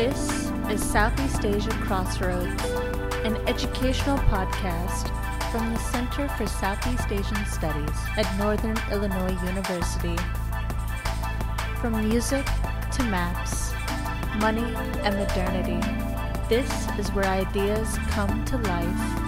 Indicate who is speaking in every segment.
Speaker 1: This is Southeast Asia Crossroads, an educational podcast from the Center for Southeast Asian Studies at Northern Illinois University. From music to maps, money and modernity, this is where ideas come to life.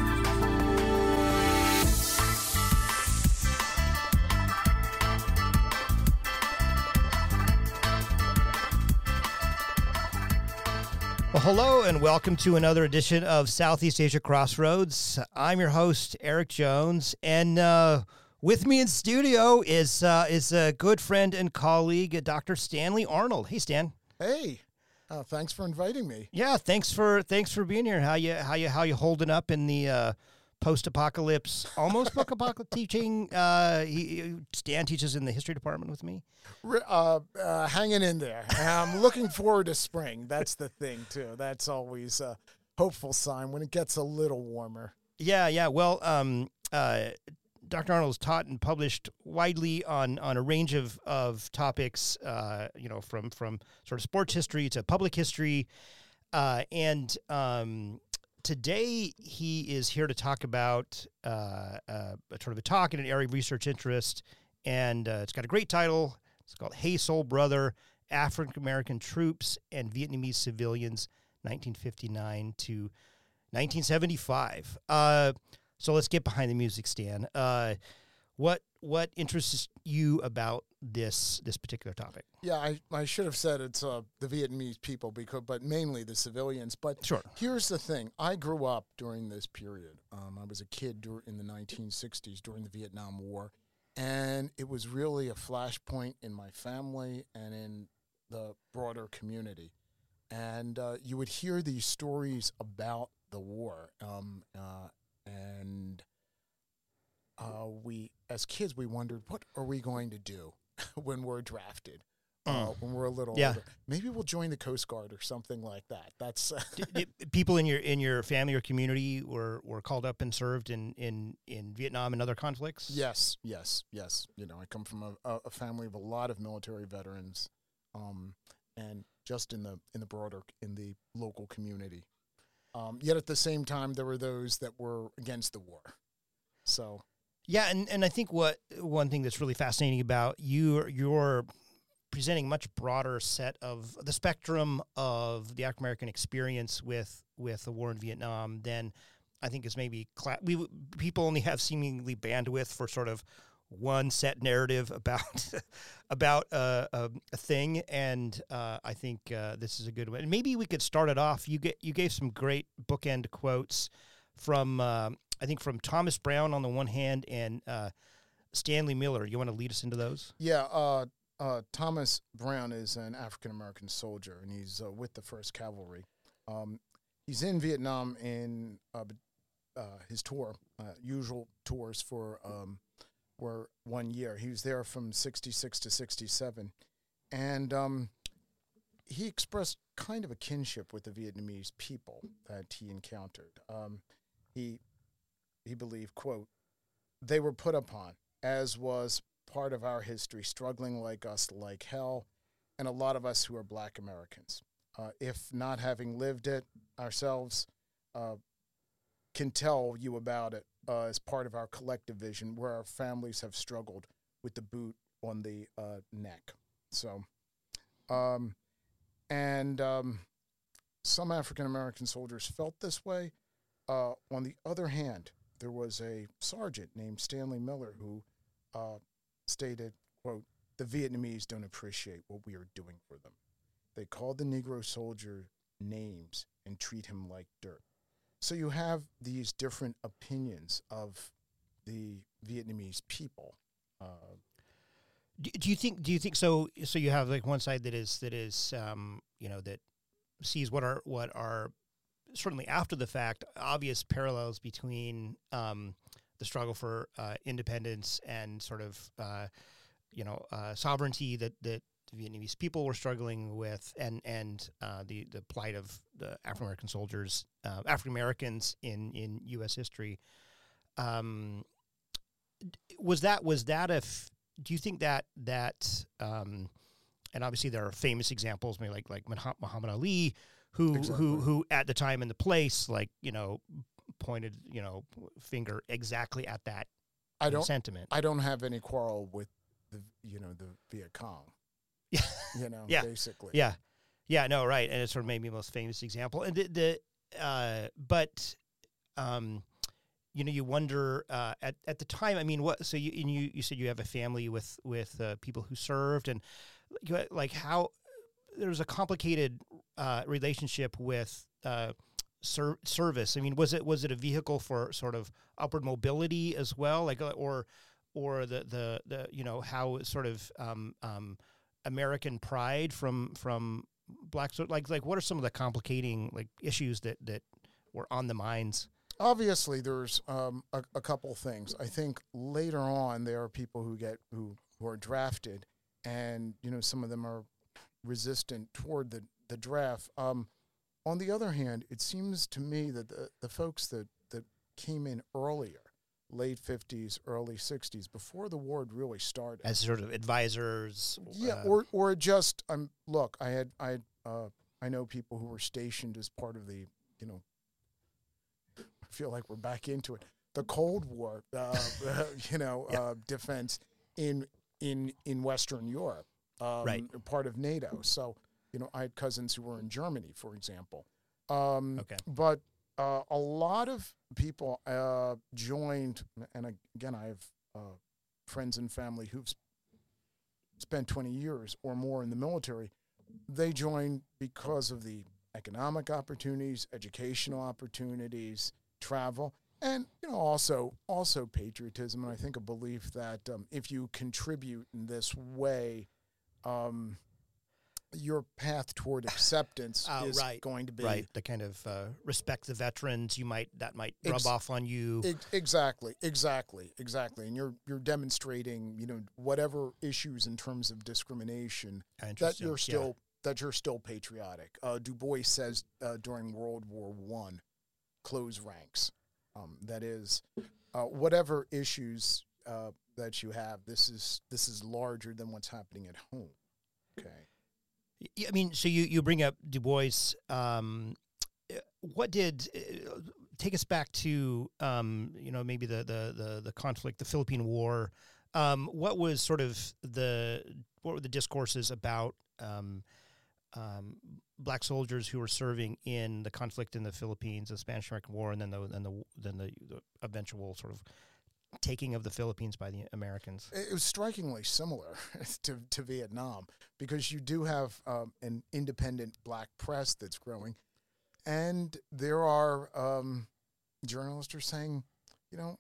Speaker 2: Hello and welcome to another edition of Southeast Asia Crossroads. I'm your host Eric Jones, and uh, with me in studio is uh, is a good friend and colleague, Dr. Stanley Arnold. Hey, Stan.
Speaker 3: Hey, uh, thanks for inviting me.
Speaker 2: Yeah, thanks for thanks for being here. How you how you how you holding up in the uh, post-apocalypse, almost book-apocalypse teaching? Uh, he, Stan teaches in the history department with me.
Speaker 3: Uh, uh, hanging in there. I'm looking forward to spring. That's the thing too. That's always a hopeful sign when it gets a little warmer.
Speaker 2: Yeah, yeah. Well, um, uh, Dr. Arnold has taught and published widely on on a range of of topics. Uh, you know, from from sort of sports history to public history, uh, and um, today he is here to talk about uh, uh, sort of a talk in an area of research interest, and uh, it's got a great title. It's called "Hey Soul Brother: African American Troops and Vietnamese Civilians, 1959 to 1975." Uh, so let's get behind the music, Stan. Uh, what what interests you about this this particular topic?
Speaker 3: Yeah, I, I should have said it's uh, the Vietnamese people because, but mainly the civilians. But
Speaker 2: Sure.
Speaker 3: here's the thing: I grew up during this period. Um, I was a kid dur- in the 1960s during the Vietnam War, and it was really a flashpoint in my family and in the broader community. And uh, you would hear these stories about the war, um, uh, and uh, we, as kids, we wondered, what are we going to do when we're drafted? Uh, when we're a little.
Speaker 2: Yeah.
Speaker 3: older, maybe we'll join the Coast Guard or something like that. That's uh,
Speaker 2: D- d- people in your in your family or community were, were called up and served in, in, in Vietnam and other conflicts.
Speaker 3: yes, yes, yes. You know, I come from a, a, a family of a lot of military veterans, um, and just in the in the broader in the local community. Um, yet at the same time, there were those that were against the war. So
Speaker 2: Yeah, and, and I think what one thing that's really fascinating about you you're presenting much broader set of the spectrum of the African American experience with with the war in Vietnam than I think is maybe cla- we people only have seemingly bandwidth for sort of one set narrative about about uh, a, a thing, and uh, I think uh, this is a good one. And maybe we could start it off. You get you gave some great bookend quotes from um I think from Thomas Brown on the one hand and uh, Stanley Miller. You want to lead us into those?
Speaker 3: Yeah, uh, uh, Thomas Brown is an African American soldier, and he's uh, with the First Cavalry. Um, he's in Vietnam in uh, uh, his tour, usual tours for um, were one year. He was there from '66 to '67, and um, he expressed kind of a kinship with the Vietnamese people that he encountered. Um, he he believed, quote, they were put upon, as was part of our history, struggling like us, like hell, and a lot of us who are black Americans. Uh, if not having lived it ourselves, uh, can tell you about it uh, as part of our collective vision, where our families have struggled with the boot on the uh, neck. So, um, and um, some African American soldiers felt this way. Uh, on the other hand, there was a sergeant named Stanley Miller who uh, stated, quote, the Vietnamese don't appreciate what we are doing for them. They call the Negro soldier names and treat him like dirt. So you have these different opinions of the Vietnamese people. Uh,
Speaker 2: Do, do you think? Do you think so? So you have like one side that is that is um, you know that sees what are what are certainly after the fact obvious parallels between um, the struggle for uh, independence and sort of uh, you know uh, sovereignty that that the Vietnamese people were struggling with, and and uh, the the plight of the African American soldiers, uh, African Americans in in U.S. history. Um, was that was that a f- do you think that that um, and obviously there are famous examples maybe like like Muhammad Ali who
Speaker 3: Exactly.
Speaker 2: who who at the time and the place like you know pointed you know finger exactly at that
Speaker 3: I don't
Speaker 2: sentiment.
Speaker 3: I don't have any quarrel with the you know the Viet Cong.
Speaker 2: Yeah.
Speaker 3: You know,
Speaker 2: Yeah.
Speaker 3: basically.
Speaker 2: Yeah, yeah, no, right, and it's sort of maybe the most famous example. And the, the uh, but um, you know, you wonder uh, at at the time. I mean, what? So you and you you said you have a family with with uh, people who served, and you like how there's a complicated uh, relationship with. Uh, ser- service. I mean, was it was it a vehicle for sort of upward mobility as well, like uh, or or the the the you know how sort of um, um, American pride from from blacks like like what are some of the complicating like issues that that were on the minds?
Speaker 3: Obviously, there's um, a, a couple things. I think later on there are people who get who who are drafted, and you know some of them are resistant toward the the draft. Um, on the other hand, it seems to me that the, the folks that, that came in earlier, late 50s, early 60s, before the war had really started,
Speaker 2: as sort of advisors.
Speaker 3: yeah,
Speaker 2: uh,
Speaker 3: or or just um, look, I had I had, uh, I know people who were stationed as part of the you know. I feel like we're back into it. The Cold War, uh, you know,
Speaker 2: Yeah.
Speaker 3: uh, defense in in in Western Europe, um,
Speaker 2: Right.
Speaker 3: part of NATO. So you know, I had cousins who were in Germany, for example. Um,
Speaker 2: Okay.
Speaker 3: But uh, a lot of people uh, joined, and again, I have uh, friends and family who've spent 20 years or more in the military. They joined because of the economic opportunities, educational opportunities, travel, and you know also also patriotism. And I think a belief that um, if you contribute in this way, um, your path toward acceptance
Speaker 2: Oh,
Speaker 3: is
Speaker 2: right.
Speaker 3: going to be
Speaker 2: right the kind of uh, respect the veterans you might that might rub
Speaker 3: Ex-
Speaker 2: off on you
Speaker 3: Ex- exactly, exactly, exactly. And you're you're demonstrating, you know, whatever issues in terms of discrimination that you're
Speaker 2: yeah.
Speaker 3: still that you're still patriotic. Uh, du Bois says uh, during World War One, close ranks. Um, that is, uh, whatever issues uh, that you have, this is this is larger than what's happening at home. Okay.
Speaker 2: I mean, so you, you bring up Du Bois. Um, uh, what did uh, take us back to um, you know maybe the, the the the conflict, the Philippine War? Um, what was sort of the what were the discourses about um, um, black soldiers who were serving in the conflict in the Philippines, the Spanish American War, and then the then the then the, the eventual sort of taking of the Philippines by the Americans?
Speaker 3: It was strikingly similar to, to Vietnam because you do have um, an independent black press that's growing. And there are um, journalists are saying, you know,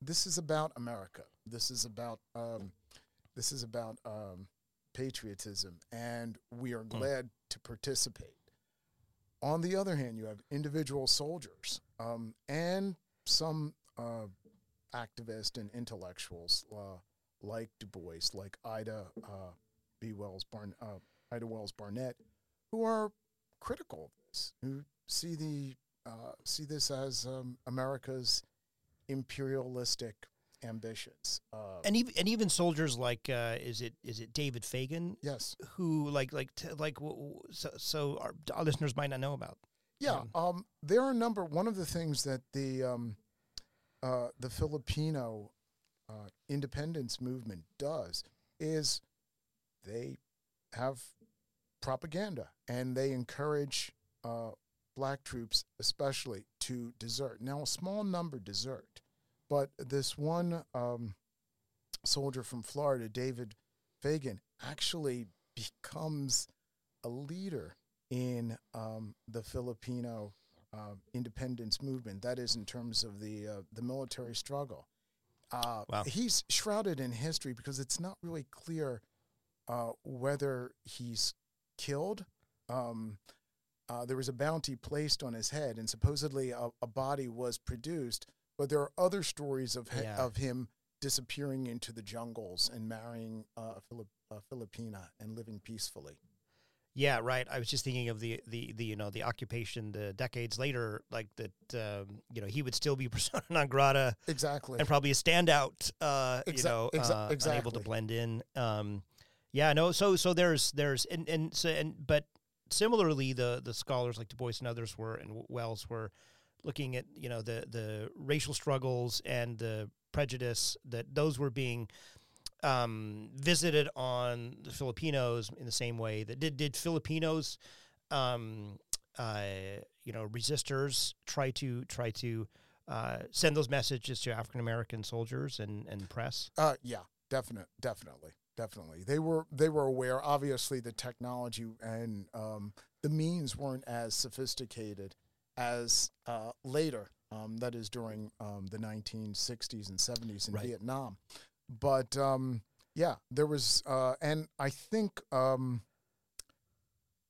Speaker 3: this is about America. This is about um, this is about um, patriotism, and we are glad to participate. On the other hand, you have individual soldiers um, and some uh, activists and intellectuals uh, like Du Bois, like Ida uh, B. Wells Barn, uh, Ida Wells Barnett, who are critical of this, who see the uh, see this as um, America's imperialistic ambitions. Uh,
Speaker 2: And even and even soldiers like uh, is it is it David Fagan
Speaker 3: yes,
Speaker 2: who like like t- like w- w- so, so our, our listeners might not know about.
Speaker 3: Yeah, um, there are a number. One of the things that the um, uh, the Filipino uh, independence movement does is they have propaganda and they encourage uh, black troops, especially, to desert. Now, a small number desert, but this one um, soldier from Florida, David Fagan, actually becomes a leader in um, the Filipino uh, independence movement. That is, in terms of the uh, the military struggle. Uh,
Speaker 2: Wow.
Speaker 3: He's shrouded in history because it's not really clear uh, whether he's killed. Um, uh, there was a bounty placed on his head, and supposedly a, a body was produced. But there are other stories of hi-
Speaker 2: Yeah.
Speaker 3: of him disappearing into the jungles and marrying uh, a, Filip- a Filipina and living peacefully.
Speaker 2: Yeah, right. I was just thinking of the the, the you know the occupation the decades later, like that. Um, you know, he would still be persona non grata
Speaker 3: Exactly.
Speaker 2: and probably a standout. Uh, you know,
Speaker 3: exa-
Speaker 2: uh, unable to blend in. Um, yeah, no. So so there's there's and and so and but similarly, the the scholars like Du Bois and others were, and Wells were looking at you know the the racial struggles and the prejudice that those were being um, visited on the Filipinos in the same way that did did Filipinos, um, uh, you know, resistors try to try to uh, send those messages to African American soldiers and and press.
Speaker 3: Uh, yeah, definite, definitely, definitely. They were they were aware. Obviously, the technology and um, the means weren't as sophisticated as uh, later. Um, that is during um, the 1960s and 70s in
Speaker 2: Right.
Speaker 3: Vietnam. But um, yeah, there was, uh, and I think um,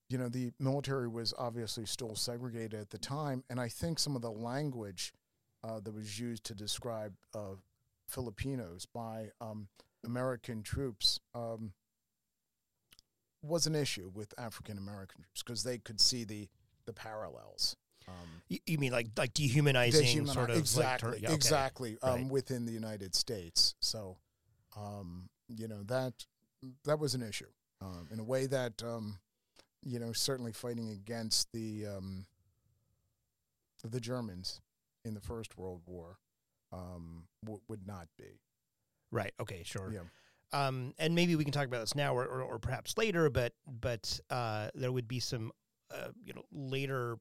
Speaker 3: you know the military was obviously still segregated at the time, and I think some of the language uh, that was used to describe uh, Filipinos by um, American troops um, was an issue with African American troops because they could see the the parallels. Um,
Speaker 2: You, you mean like like dehumanizing
Speaker 3: dehumani-
Speaker 2: sort of
Speaker 3: exactly,
Speaker 2: like, okay.
Speaker 3: exactly um,
Speaker 2: Right.
Speaker 3: within the United States. So, um, you know that that was an issue um, in a way that um, you know certainly fighting against the um, the Germans in the First World War um, w- would not be.
Speaker 2: Right. Okay. Sure.
Speaker 3: Yeah.
Speaker 2: Um, and maybe we can talk about this now or, or, or perhaps later, but but uh, there would be some uh, you know later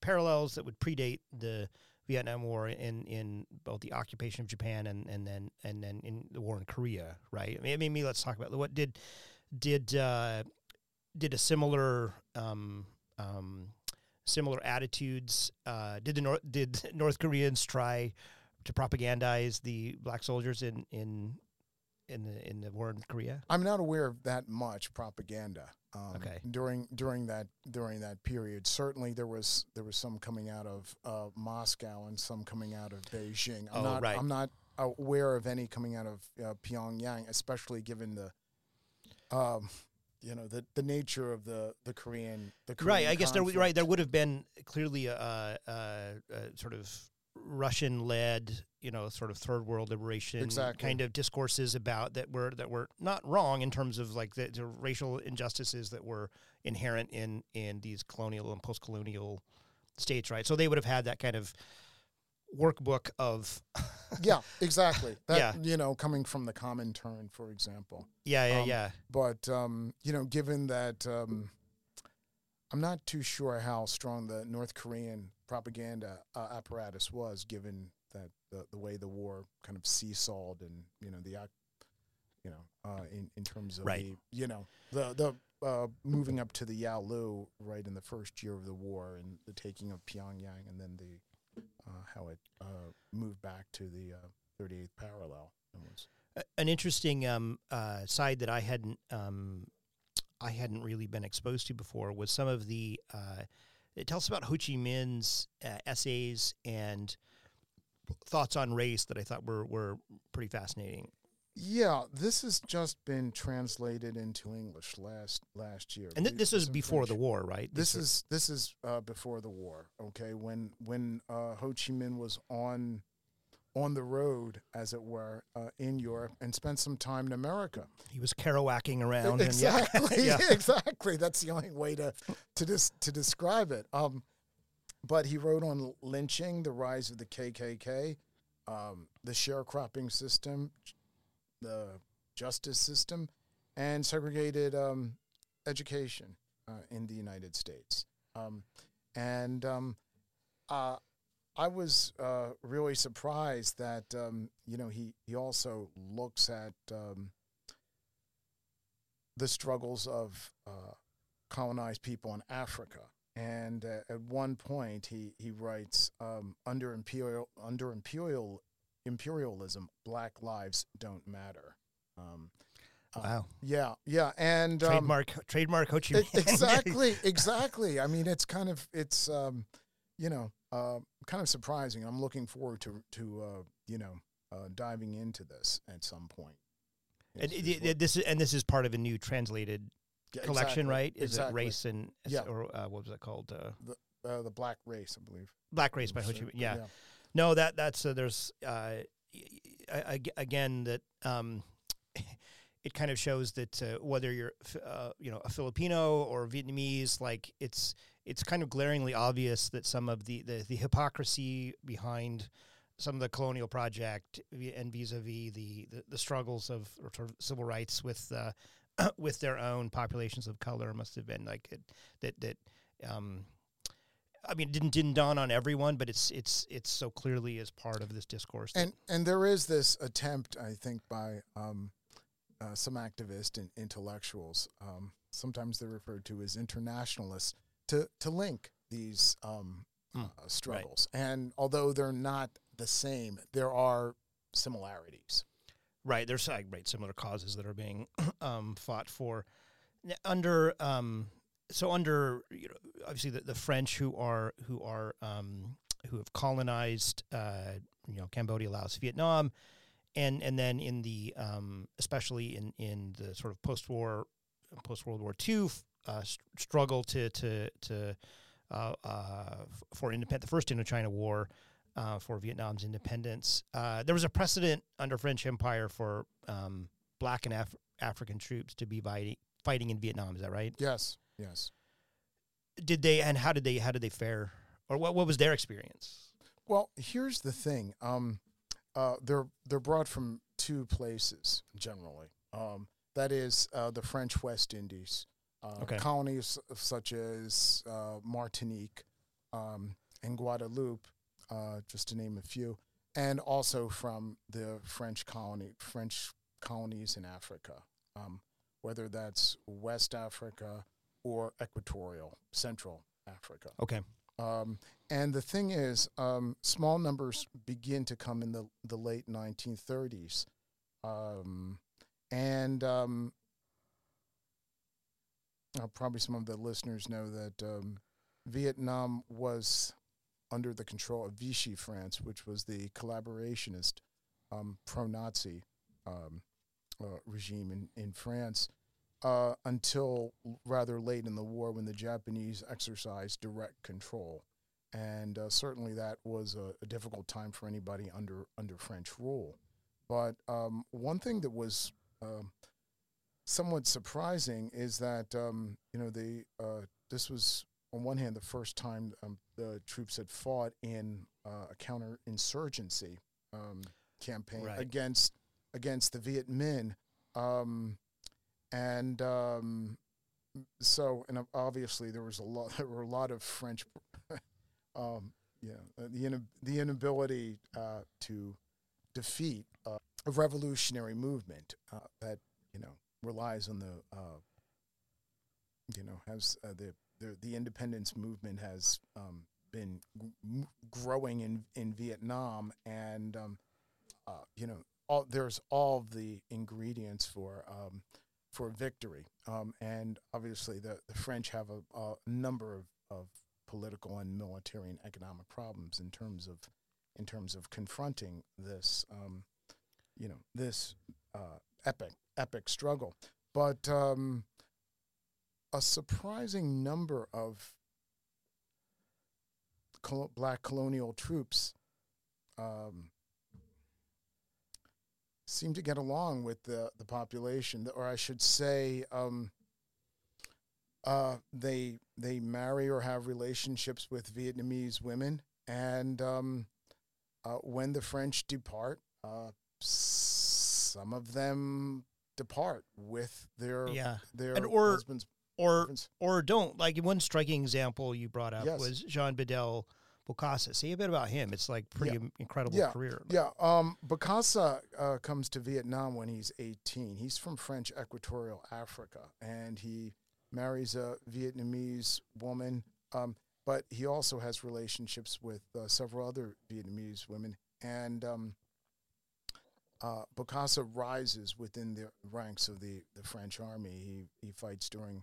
Speaker 2: parallels that would predate the Vietnam War in, in both the occupation of Japan and, and then and then in the war in Korea, right? I mean, maybe let's talk about what did did uh, did a similar um, um, similar attitudes. Uh, did the North did North Koreans try to propagandize the black soldiers in in in the in the war in Korea?
Speaker 3: I'm not aware of that much propaganda. Um,
Speaker 2: Okay.
Speaker 3: During during that during that period, certainly there was there was some coming out of uh, Moscow and some coming out of Beijing. I'm
Speaker 2: Oh,
Speaker 3: not
Speaker 2: right.
Speaker 3: I'm not aware of any coming out of uh, Pyongyang, especially given the, um, you know, the the nature of the the Korean the Korean
Speaker 2: right. I guess there would- right there would have been clearly a, a, a, a sort of Russian led, you know, sort of third world liberation
Speaker 3: Exactly.
Speaker 2: kind of discourses about that were that were not wrong in terms of like the, the racial injustices that were inherent in in these colonial and post colonial states, right? So they would have had that kind of workbook of
Speaker 3: yeah, exactly. That,
Speaker 2: Yeah.
Speaker 3: you know, coming from the Comintern for example.
Speaker 2: yeah, yeah,
Speaker 3: Um,
Speaker 2: yeah.
Speaker 3: but um, you know, given that um, I'm not too sure how strong the North Korean propaganda uh, apparatus was, given that the, the way the war kind of seesawed and you know the you know uh, in in terms of
Speaker 2: Right.
Speaker 3: the you know the the uh, moving up to the Yalu right in the first year of the war and the taking of Pyongyang and then the uh, how it uh, moved back to the uh, 38th parallel. Was
Speaker 2: an interesting um, uh, side that I hadn't um, I hadn't really been exposed to before was some of the uh, it tells about Ho Chi Minh's uh, essays and thoughts on race that I thought were were pretty fascinating.
Speaker 3: Yeah, this has just been translated into English last last year.
Speaker 2: And th- this is before the war, right?
Speaker 3: This
Speaker 2: are-
Speaker 3: is this is uh, before the war. Okay, when when uh, Ho Chi Minh was on on the road, as it were, uh, in Europe, and spent some time in America.
Speaker 2: he was Kerouacking around.
Speaker 3: exactly,
Speaker 2: And yeah, yeah.
Speaker 3: exactly. That's the only way to to dis- to describe it. Um, but he wrote on lynching, the rise of the KKK, um, the sharecropping system, the justice system, and segregated um, education uh, in the United States. Um, and um, uh, I was uh, really surprised that um, you know he he also looks at um, the struggles of uh, colonized people in Africa. And uh, at one point, he he writes, um, "Under imperial under imperial imperialism, black lives don't matter." Um, uh,
Speaker 2: Wow.
Speaker 3: Yeah, yeah, and um,
Speaker 2: Trademark trademark Ho Chi Minh.
Speaker 3: exactly, exactly. I mean, it's kind of it's um, you know uh, kind of surprising. I'm looking forward to to uh, you know uh, diving into this at some point.
Speaker 2: and
Speaker 3: It's-
Speaker 2: it-
Speaker 3: it's
Speaker 2: it- this is and this is part of a new translated
Speaker 3: Yeah,
Speaker 2: collection,
Speaker 3: exactly,
Speaker 2: right? Is
Speaker 3: exactly.
Speaker 2: it race and
Speaker 3: Yeah.
Speaker 2: or uh, what was it called? Uh,
Speaker 3: Uh, the black race, I believe.
Speaker 2: Black Race by Ho Chi Minh. Yeah. No, that that's uh, there's uh, y- y- a- ag- again that um, it kind of shows that uh, whether you're uh, you know a Filipino or Vietnamese, like it's it's kind of glaringly obvious that some of the the, the hypocrisy behind some of the colonial project and vis-a-vis the, the, the struggles of civil rights with uh, with their own populations of color must have been like it, that that um, I mean, it didn't didn't dawn on everyone, but it's it's it's so clearly as part of this discourse.
Speaker 3: And and there is this attempt, I think, by um, uh, some activists and intellectuals. Um, sometimes they're referred to as internationalists to to link these um, mm, uh, struggles. Right. And although they're not the same, there are similarities.
Speaker 2: Right, there's uh, right similar causes that are being um, fought for under um, so under you know, obviously the, the French who are who are um, who have colonized uh, you know Cambodia, Laos, Vietnam, and and then in the um, especially in in the sort of post war post World War II uh, st- struggle to to to uh, uh, for independent the first Indochina War. Uh, for Vietnam's independence, uh, there was a precedent under French Empire for um, black and Af- African troops to be fighting fighting in Vietnam. Is that right?
Speaker 3: Yes. Yes.
Speaker 2: Did they and how did they how did they fare, or what what was their experience?
Speaker 3: Well, here's the thing. Um, uh, they're they're brought from two places generally. Um, that is uh, the French West Indies, uh, okay. colonies such as uh, Martinique um, and Guadeloupe, uh, just to name a few, and also from the French colony French colonies in Africa, um, whether that's West Africa, or equatorial central Africa.
Speaker 2: Okay.
Speaker 3: Um, and the thing is, um, small numbers begin to come in the, the late 1930s. Um, and um, uh, probably some of the listeners know that um, Vietnam was under the control of Vichy France, which was the collaborationist um, pro Nazi uh, regime in, in France uh, until rather late in the war when the Japanese exercised direct control. And uh, certainly that was a, a, difficult time for anybody under, under French rule. But um, one thing that was uh, somewhat surprising is that, um, you know, the, uh, this was, on one hand, the first time um, the troops had fought in uh, a counterinsurgency um, campaign right. against, against the Viet Minh. Um, and um, so and obviously there was a lot there were a lot of French, um, yeah, uh, the in, the inability uh, to defeat uh, a revolutionary movement uh, that you know relies on the uh, you know has uh, the, the the independence movement has um, been growing in in Vietnam. And um, you know all, there's all the ingredients for um, for victory. Um, and obviously, the, the French have a, a number of, of political and military and economic problems in terms of in terms of confronting this, um, you know, this uh, epic epic struggle. But um, a surprising number of col- black colonial troops um, seem to get along with the, the population, or I should say, um, uh, they they marry or have relationships with Vietnamese women, and um, uh, when the French depart, uh, some of them depart with their
Speaker 2: yeah.
Speaker 3: their
Speaker 2: and or, husbands or or don't. Like one striking example you brought up yes. was Jean Bedel Bokassa. Say a bit about him. It's like pretty yeah. incredible
Speaker 3: yeah.
Speaker 2: career.
Speaker 3: Yeah. Um, Bokassa uh, comes to Vietnam when he's 18. He's from French Equatorial Africa, and he marries a Vietnamese woman. Um, but he also has relationships with uh, several other Vietnamese women, and um, uh, Bokassa rises within the ranks of the, the French army. He he fights during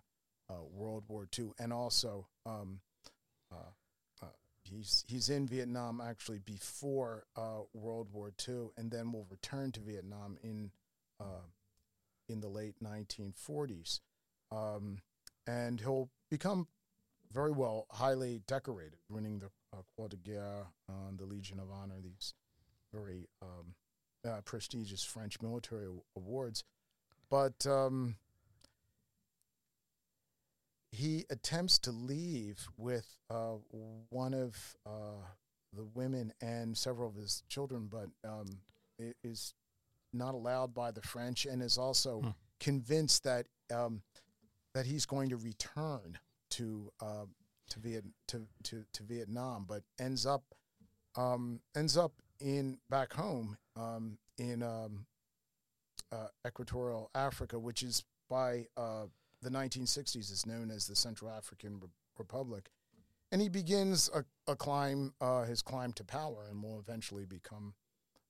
Speaker 3: uh, World War II, and also um, uh, he's he's in Vietnam actually before uh, World War II, and then will return to Vietnam in uh, in the late 1940s, um, and he'll become very well highly decorated, winning the uh, Croix de Guerre, uh, the Legion of Honor, these very um, uh, prestigious French military awards. but um, he attempts to leave with uh, one of uh, the women and several of his children, but um, is not allowed by the French, and is also
Speaker 2: Hmm.
Speaker 3: convinced that um, that he's going to return to uh, to, Viet- to to to Vietnam, but ends up um, ends up in back home um, in um, uh, Equatorial Africa, which is by uh, the 1960s is known as the Central African Re- Republic, and he begins a, a climb, uh, his climb to power, and will eventually become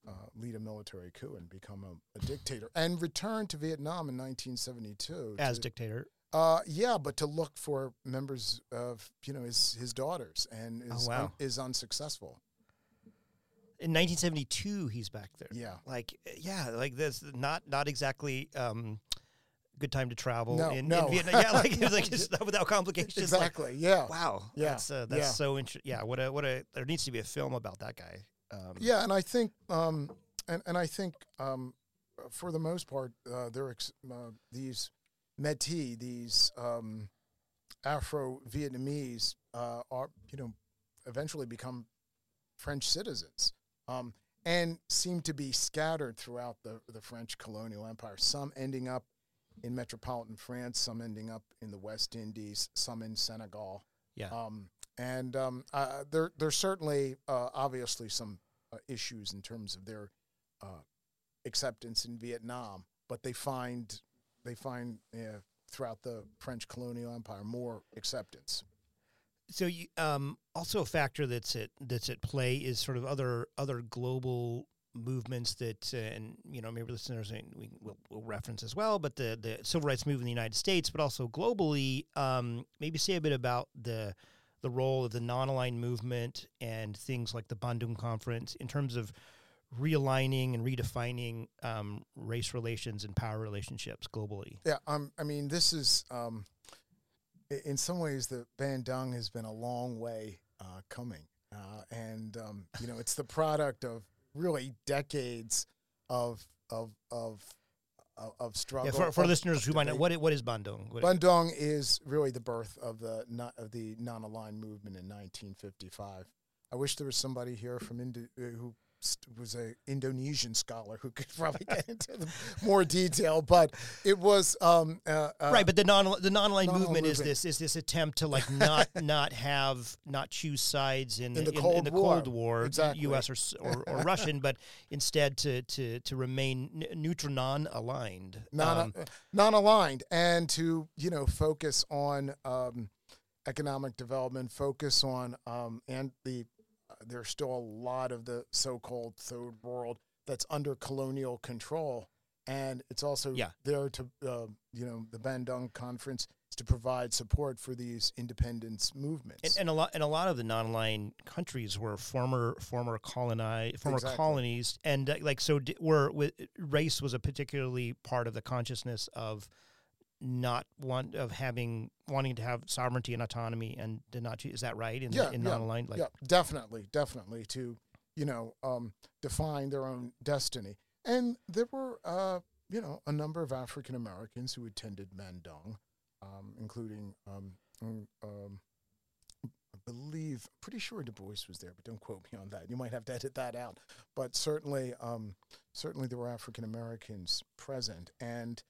Speaker 3: uh, lead a military coup and become a, a dictator, and return to Vietnam in 1972
Speaker 2: as
Speaker 3: to-
Speaker 2: dictator.
Speaker 3: uh, yeah, but to look for members of you know his his daughters, and is
Speaker 2: Oh, wow.
Speaker 3: un- is unsuccessful.
Speaker 2: In 1972, he's back there.
Speaker 3: Yeah.
Speaker 2: Like, yeah, like this, not not exactly um, good time to travel
Speaker 3: No,
Speaker 2: in,
Speaker 3: no.
Speaker 2: in Vietnam. Yeah, like,
Speaker 3: No,
Speaker 2: like it's without complications. like,
Speaker 3: Exactly. yeah.
Speaker 2: wow.
Speaker 3: Yeah,
Speaker 2: That's uh, that's
Speaker 3: yeah.
Speaker 2: so interesting. Yeah. What a what a. There needs to be a film about that guy. Um,
Speaker 3: Yeah, and I think, um, and and I think, um, for the most part, uh, they're ex- uh, these Métis, these um, Afro Vietnamese, uh, are you know, eventually become French citizens, um, and seem to be scattered throughout the the French colonial empire. Some ending up in metropolitan France, some ending up in the West Indies, some in Senegal.
Speaker 2: Yeah.
Speaker 3: Um, and um, uh, there, there's certainly, uh, obviously, some uh, issues in terms of their uh, acceptance in Vietnam, but they find they find uh, throughout the French colonial empire more acceptance.
Speaker 2: So you um also a factor that's at that's at play is sort of other other global movements that uh, and you know maybe listeners we will will reference as well but the the civil rights movement in the United States but also globally um maybe say a bit about the the role of the non-aligned movement and things like the Bandung conference in terms of realigning and redefining um, race relations and power relationships globally.
Speaker 3: Yeah, um, I mean, this is um, in some ways the Bandung has been a long way uh, coming, uh, and um, you know, it's the product of really decades of of of of, of struggle.
Speaker 2: Yeah, for, for listeners who might not, what what is Bandung? What-
Speaker 3: Bandung is really the birth of the not, of the non-aligned movement in 1955. I wish there was somebody here from Indo- uh, who was a Indonesian scholar who could probably get into the more detail, but it was um, uh, uh,
Speaker 2: right, but the non the non-aligned
Speaker 3: non-aligned
Speaker 2: movement is this is this attempt to like not not have not choose sides in,
Speaker 3: In the
Speaker 2: in,
Speaker 3: Cold
Speaker 2: the
Speaker 3: War.
Speaker 2: Cold War,
Speaker 3: Exactly.
Speaker 2: U.S. or, or, or Russian, but instead to to to remain neutral, non-aligned.
Speaker 3: non
Speaker 2: Um,
Speaker 3: non-aligned and to you know focus on um, economic development focus on um, and the there's still a lot of the so-called third world that's under colonial control and it's also
Speaker 2: Yeah.
Speaker 3: there to uh, you know the Bandung conference is to provide support for these independence movements
Speaker 2: and, and a lot and a lot of the non-aligned countries were former former coloni former
Speaker 3: Exactly.
Speaker 2: colonies, and uh, like so di- were with, race was a particularly part of the consciousness of not want of having wanting to have sovereignty and autonomy and to not. Is that right? In,
Speaker 3: Yeah,
Speaker 2: in
Speaker 3: yeah,
Speaker 2: non-aligned, like
Speaker 3: yeah, definitely, definitely to, you know, um, define their own destiny. And there were, uh, you know, a number of African Americans who attended Bandung, um, including, um, mm, um, I believe, pretty sure Du Bois was there, but don't quote me on that. You might have to edit that out. But certainly, um, certainly there were African Americans present, and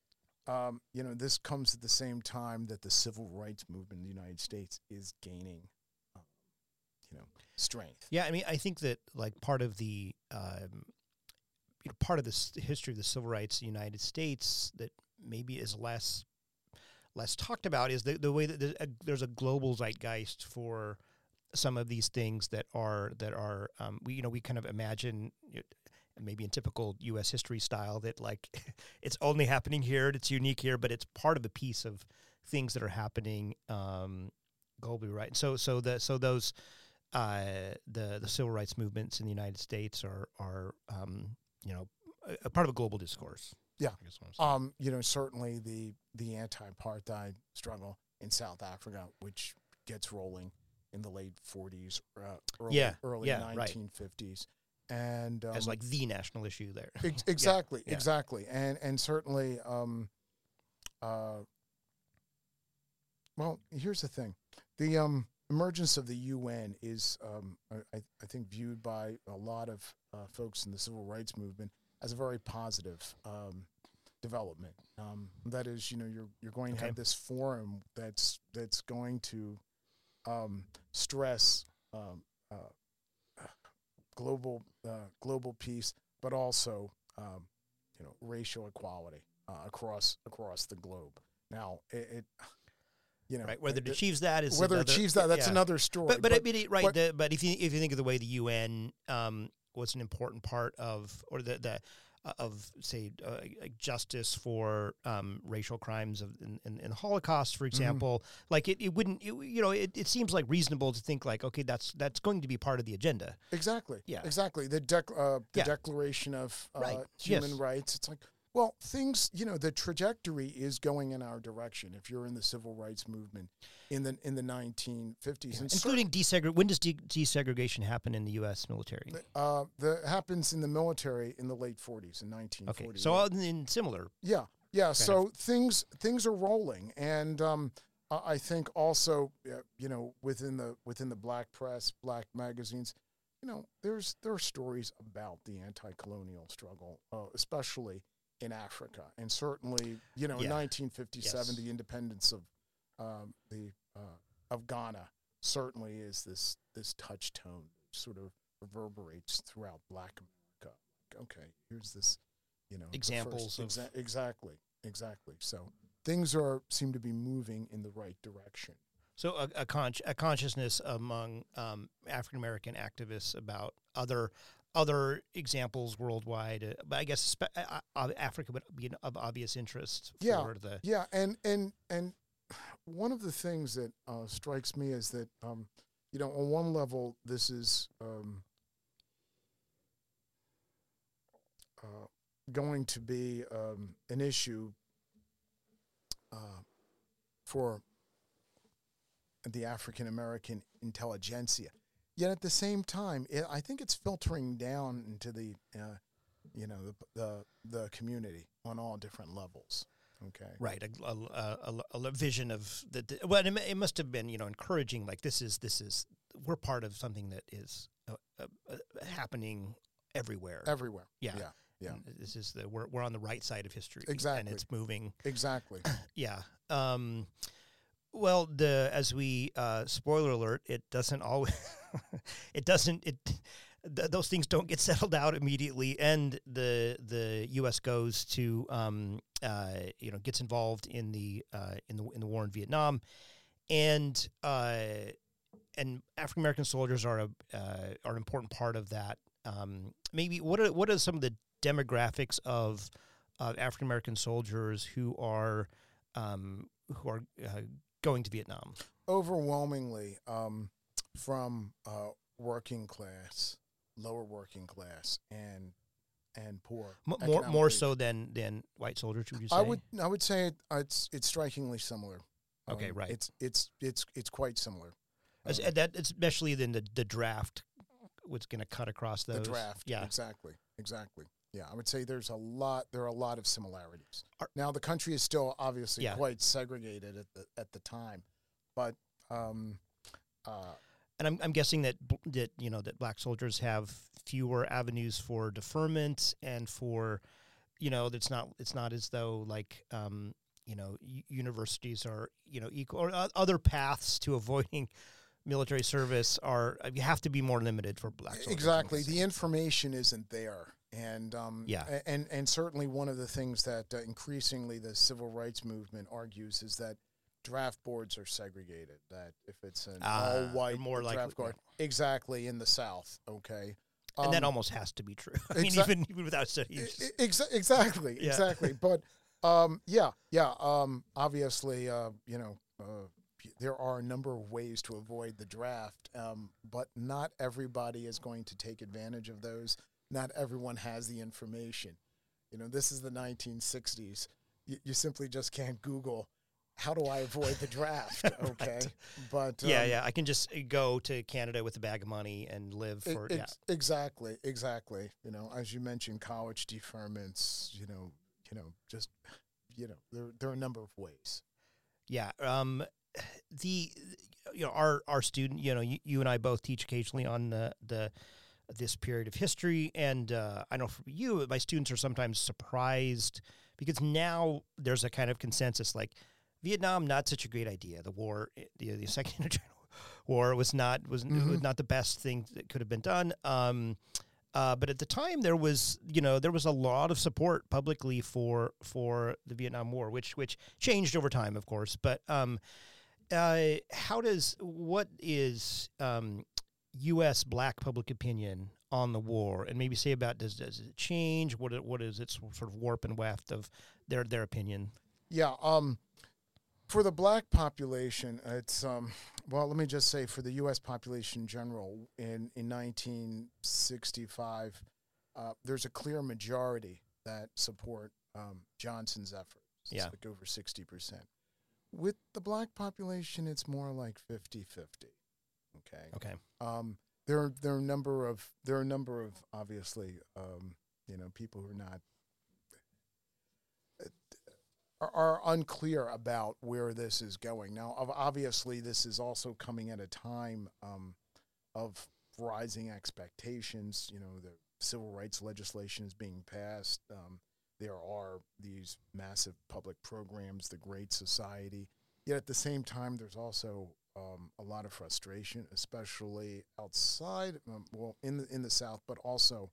Speaker 3: um, you know, this comes at the same time that the civil rights movement in the United States is gaining, um, you know, strength.
Speaker 2: Yeah, I mean, I think that like part of the um, you know, part of this history of the civil rights in the United States that maybe is less less talked about is the the way that there's a, there's a global zeitgeist for some of these things that are that are um, we you know we kind of imagine maybe in typical U.S. history style that like it's only happening here, it's unique here, but it's part of a piece of things that are happening um, globally, right? So so the so those uh, the the civil rights movements in the United States are are um, you know a, a part of a global discourse.
Speaker 3: Yeah.
Speaker 2: I guess what I'm.
Speaker 3: Um, you know, certainly the the anti-apartheid struggle in South Africa, which gets rolling in the late 40s, uh, early,
Speaker 2: Yeah,
Speaker 3: early
Speaker 2: yeah, right.
Speaker 3: 1950s, and um,
Speaker 2: as like the national issue there.
Speaker 3: Ex- exactly,
Speaker 2: yeah.
Speaker 3: exactly, and and certainly, um, uh, well, here's the thing: the um, emergence of the UN is, um, I, I think, viewed by a lot of uh, folks in the civil rights movement as a very positive um, development. Um, that is, you know, you're you're going to have this forum that's that's going to um, stress um, uh, global uh, global peace, but also um, you know racial equality uh, across across the globe. Now, it, it you know
Speaker 2: right. Whether it
Speaker 3: the-
Speaker 2: achieves that is
Speaker 3: whether it
Speaker 2: another-
Speaker 3: achieves that, that's
Speaker 2: yeah.
Speaker 3: another story.
Speaker 2: But but, I mean, it- right.
Speaker 3: but-
Speaker 2: the, but if you if you think of the way the UN um, was an important part of, or the the of say uh, justice for um, racial crimes of in, in, in the Holocaust, for example, like it, it wouldn't it, you know it, it seems like reasonable to think like okay that's that's going to be part of the agenda.
Speaker 3: Exactly.
Speaker 2: Yeah.
Speaker 3: Exactly. The dec- uh, the
Speaker 2: Yeah.
Speaker 3: Declaration of uh,
Speaker 2: Right.
Speaker 3: Human
Speaker 2: Yes.
Speaker 3: Rights. It's like, well, things. You know, the trajectory is going in our direction. If you're in the civil rights movement in the in the 1950s, and
Speaker 2: including desegregation. When does de- desegregation happen in the U.S. military?
Speaker 3: uh, the happens in the military in the late 40s in 1940.
Speaker 2: Okay, so uh, in similar.
Speaker 3: Yeah, yeah. So things things are rolling, and um, I think also, uh, you know, within the within the black press, black magazines, you know, there's there are stories about the anti-colonial struggle, uh, especially in Africa, and certainly, you know, in 1957,
Speaker 2: Yes.
Speaker 3: the independence of um, the uh, of Ghana certainly is this this touchstone, sort of reverberates throughout Black America. Okay, here's this, you know, first
Speaker 2: Examples of-
Speaker 3: exa- exactly, exactly. So things are seem to be moving in the right direction.
Speaker 2: So a, a, con- a consciousness among um, African American activists about other other examples worldwide. Uh, but I guess spe- uh, uh, Africa would be of obvious interest
Speaker 3: Yeah.
Speaker 2: the
Speaker 3: Yeah, and and and one of the things that uh, strikes me is that um, you know, on one level, this is um, uh, going to be um, an issue uh, for the African American intelligentsia. Yet at the same time, it, I think it's filtering down into the, uh, you know, the, the the community on all different levels. Okay.
Speaker 2: right a, a, a, a- vision of the, the well it, it must have been you know encouraging like this is this is we're part of something that is uh, uh, uh, happening everywhere.
Speaker 3: Everywhere.
Speaker 2: yeah.
Speaker 3: Yeah. Yeah.
Speaker 2: And This is the we're we're on the right side of history.
Speaker 3: Exactly.
Speaker 2: And it's moving
Speaker 3: Exactly.
Speaker 2: Yeah. Um, well, the as we uh, spoiler alert, it doesn't always. it doesn't. It th- those things don't get settled out immediately, and the the U.S. goes to um, uh, you know gets involved in the uh, in the in the war in Vietnam, and uh, and African American soldiers are a uh, are an important part of that. Um, maybe what are what are some of the demographics of uh, African American soldiers who are um, who are uh, going to Vietnam?
Speaker 3: Overwhelmingly um, from uh, working class, lower working class, and and poor.
Speaker 2: M- more more so than than white soldiers. Would you say?
Speaker 3: I would I would say it, it's it's strikingly similar.
Speaker 2: Okay,
Speaker 3: Um,
Speaker 2: right.
Speaker 3: It's it's it's it's quite similar.
Speaker 2: As-
Speaker 3: Um,
Speaker 2: that especially then the the draft was going to cut across those.
Speaker 3: the draft.
Speaker 2: Yeah.
Speaker 3: Exactly. Exactly. Yeah, I would say there's a lot. There are a lot of similarities. Now the country is still obviously
Speaker 2: Yeah.
Speaker 3: quite segregated at the at the time, but um, uh,
Speaker 2: and I'm, I'm guessing that that you know that black soldiers have fewer avenues for deferment and for you know it's not it's not as though like um, you know universities are you know equal or other paths to avoiding military service are uh, you have to be more limited for black soldiers.
Speaker 3: Exactly. The information isn't there. And um,
Speaker 2: Yeah.
Speaker 3: and and certainly one of the things that uh, increasingly the civil rights movement argues is that draft boards are segregated. That if it's an
Speaker 2: Ah,
Speaker 3: all white
Speaker 2: more likely-
Speaker 3: draft board, exactly in the South, okay,
Speaker 2: and that
Speaker 3: Um,
Speaker 2: almost has to be true. I mean, even even without studying.
Speaker 3: I-
Speaker 2: it's just-
Speaker 3: I- exa- exactly,
Speaker 2: Yeah.
Speaker 3: exactly. But um, yeah, yeah. Um, obviously, uh, you know, uh, there are a number of ways to avoid the draft, um, but not everybody is going to take advantage of those. Not everyone has the information. You know, this is the 1960s. You, you simply just can't Google. How do I avoid the draft? Okay, but
Speaker 2: yeah,
Speaker 3: um,
Speaker 2: yeah. I can just uh, go to Canada with a bag of money and live for yeah.
Speaker 3: ex- Exactly, exactly. You know, as you mentioned, college deferments. You know, you know, just you know, there there are a number of ways.
Speaker 2: Yeah. Um, the you know our our student you know you, you and I both teach occasionally on the the this period of history and uh, I know for you my students are sometimes surprised because now there's a kind of consensus like Vietnam not such a great idea the war eh, the, the second Indochina war was not was,
Speaker 3: Mhm.
Speaker 2: was not the best thing that could have been done um, uh, but at the time there was you know there was a lot of support publicly for for the Vietnam War which which changed over time of course but um, uh, how does what is um, U.S. black public opinion on the war, and maybe say about does does it change? What it- what is its sort of warp and weft of their their opinion?
Speaker 3: Yeah. Um, for the black population, it's um, well. Let me just say, for the U.S. population in general, in in 1965, uh, there's a clear majority that support um, Johnson's efforts. It's
Speaker 2: Yeah.
Speaker 3: like over 60 percent. With the black population, it's more like 50-50. Okay.
Speaker 2: Okay,
Speaker 3: Um, there are there are a number of there are a number of obviously um, you know people who are not are, are unclear about where this is going. Now, obviously, this is also coming at a time um, of rising expectations. You know, the civil rights legislation is being passed. Um, there are these massive public programs, the Great Society. Yet at the same time, there's also um, a lot of frustration, especially outside, um, well, in the in the South, but also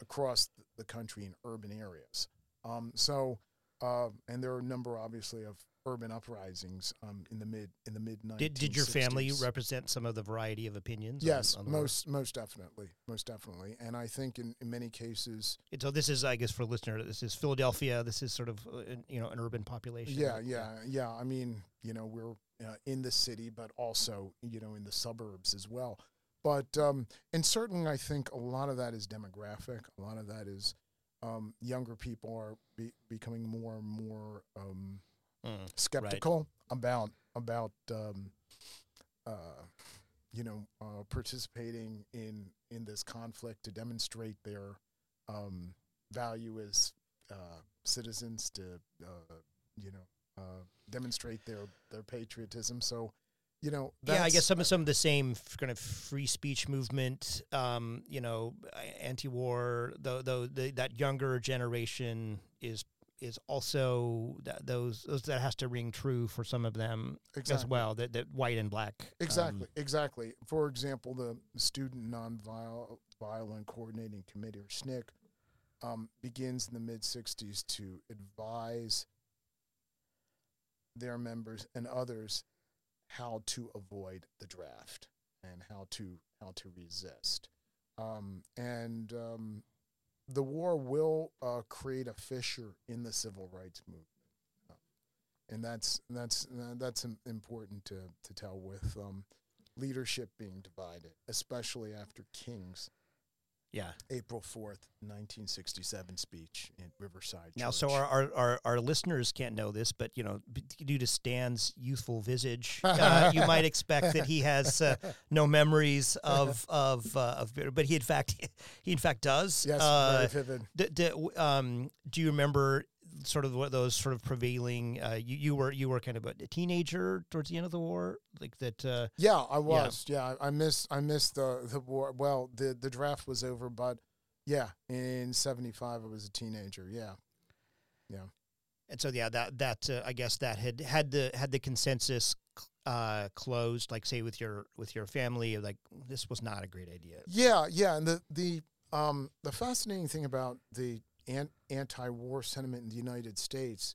Speaker 3: across the country in urban areas. Um, so, uh, and there are a number, obviously, of urban uprisings um, in the mid in the mid 1960s.
Speaker 2: did did your family represent some of the variety of opinions?
Speaker 3: Yes,
Speaker 2: on war?
Speaker 3: most most definitely, most definitely, and I think in, in many cases,
Speaker 2: And so this is, I guess, for listener, this is Philadelphia. This is sort of uh, an- you know an urban population.
Speaker 3: yeah, yeah, yeah. I mean, you know, we're uh, in the city, but also you know in the suburbs as well. But um, and certainly, I think a lot of that is demographic. A lot of that is um, younger people are be, becoming more and more um,
Speaker 2: Mm.
Speaker 3: skeptical about about um, uh, you know uh, participating in in this conflict to demonstrate their um, value as uh, citizens to uh, you know uh, demonstrate their their patriotism. So you know
Speaker 2: yeah, I guess some of some of the same f- kind of free speech movement, um, you know, anti-war. Though, though the, that younger generation is is also that those, those that has to ring true for some of them as well. That that white and black. um,
Speaker 3: Exactly, exactly. For example, the Student Nonviolent Coordinating Committee, or SNCC, um, begins in the mid 60s to advise their members and others how to avoid the draft and how to how to resist. Um, and um, the war will uh, create a fissure in the civil rights movement. And that's that's that's important to to tell with um, leadership being divided, especially after King's
Speaker 2: yeah.
Speaker 3: April fourth, nineteen sixty seven speech in Riverside.
Speaker 2: Now, so our, our, our, our listeners can't know this, but you know, due to Stan's youthful visage, uh, you might expect that he has uh, no memories of of uh, of. But he in fact he in fact does.
Speaker 3: yes,
Speaker 2: Uh,
Speaker 3: very vivid.
Speaker 2: d- d- um, do you remember sort of what those sort of prevailing? Uh, you, you were you were kind of a teenager towards the end of the war, like that. Uh,
Speaker 3: Yeah, I was. Yeah, I, I missed I missed the the war. Well, the the draft was over, but yeah, in seventy five, I was a teenager. Yeah, yeah,
Speaker 2: and so yeah, that that uh, I guess that had had the had the consensus uh, closed, like say with your with your family, like this was not a great idea.
Speaker 3: Yeah, yeah, and the the um the fascinating thing about the an- anti-war sentiment in the United States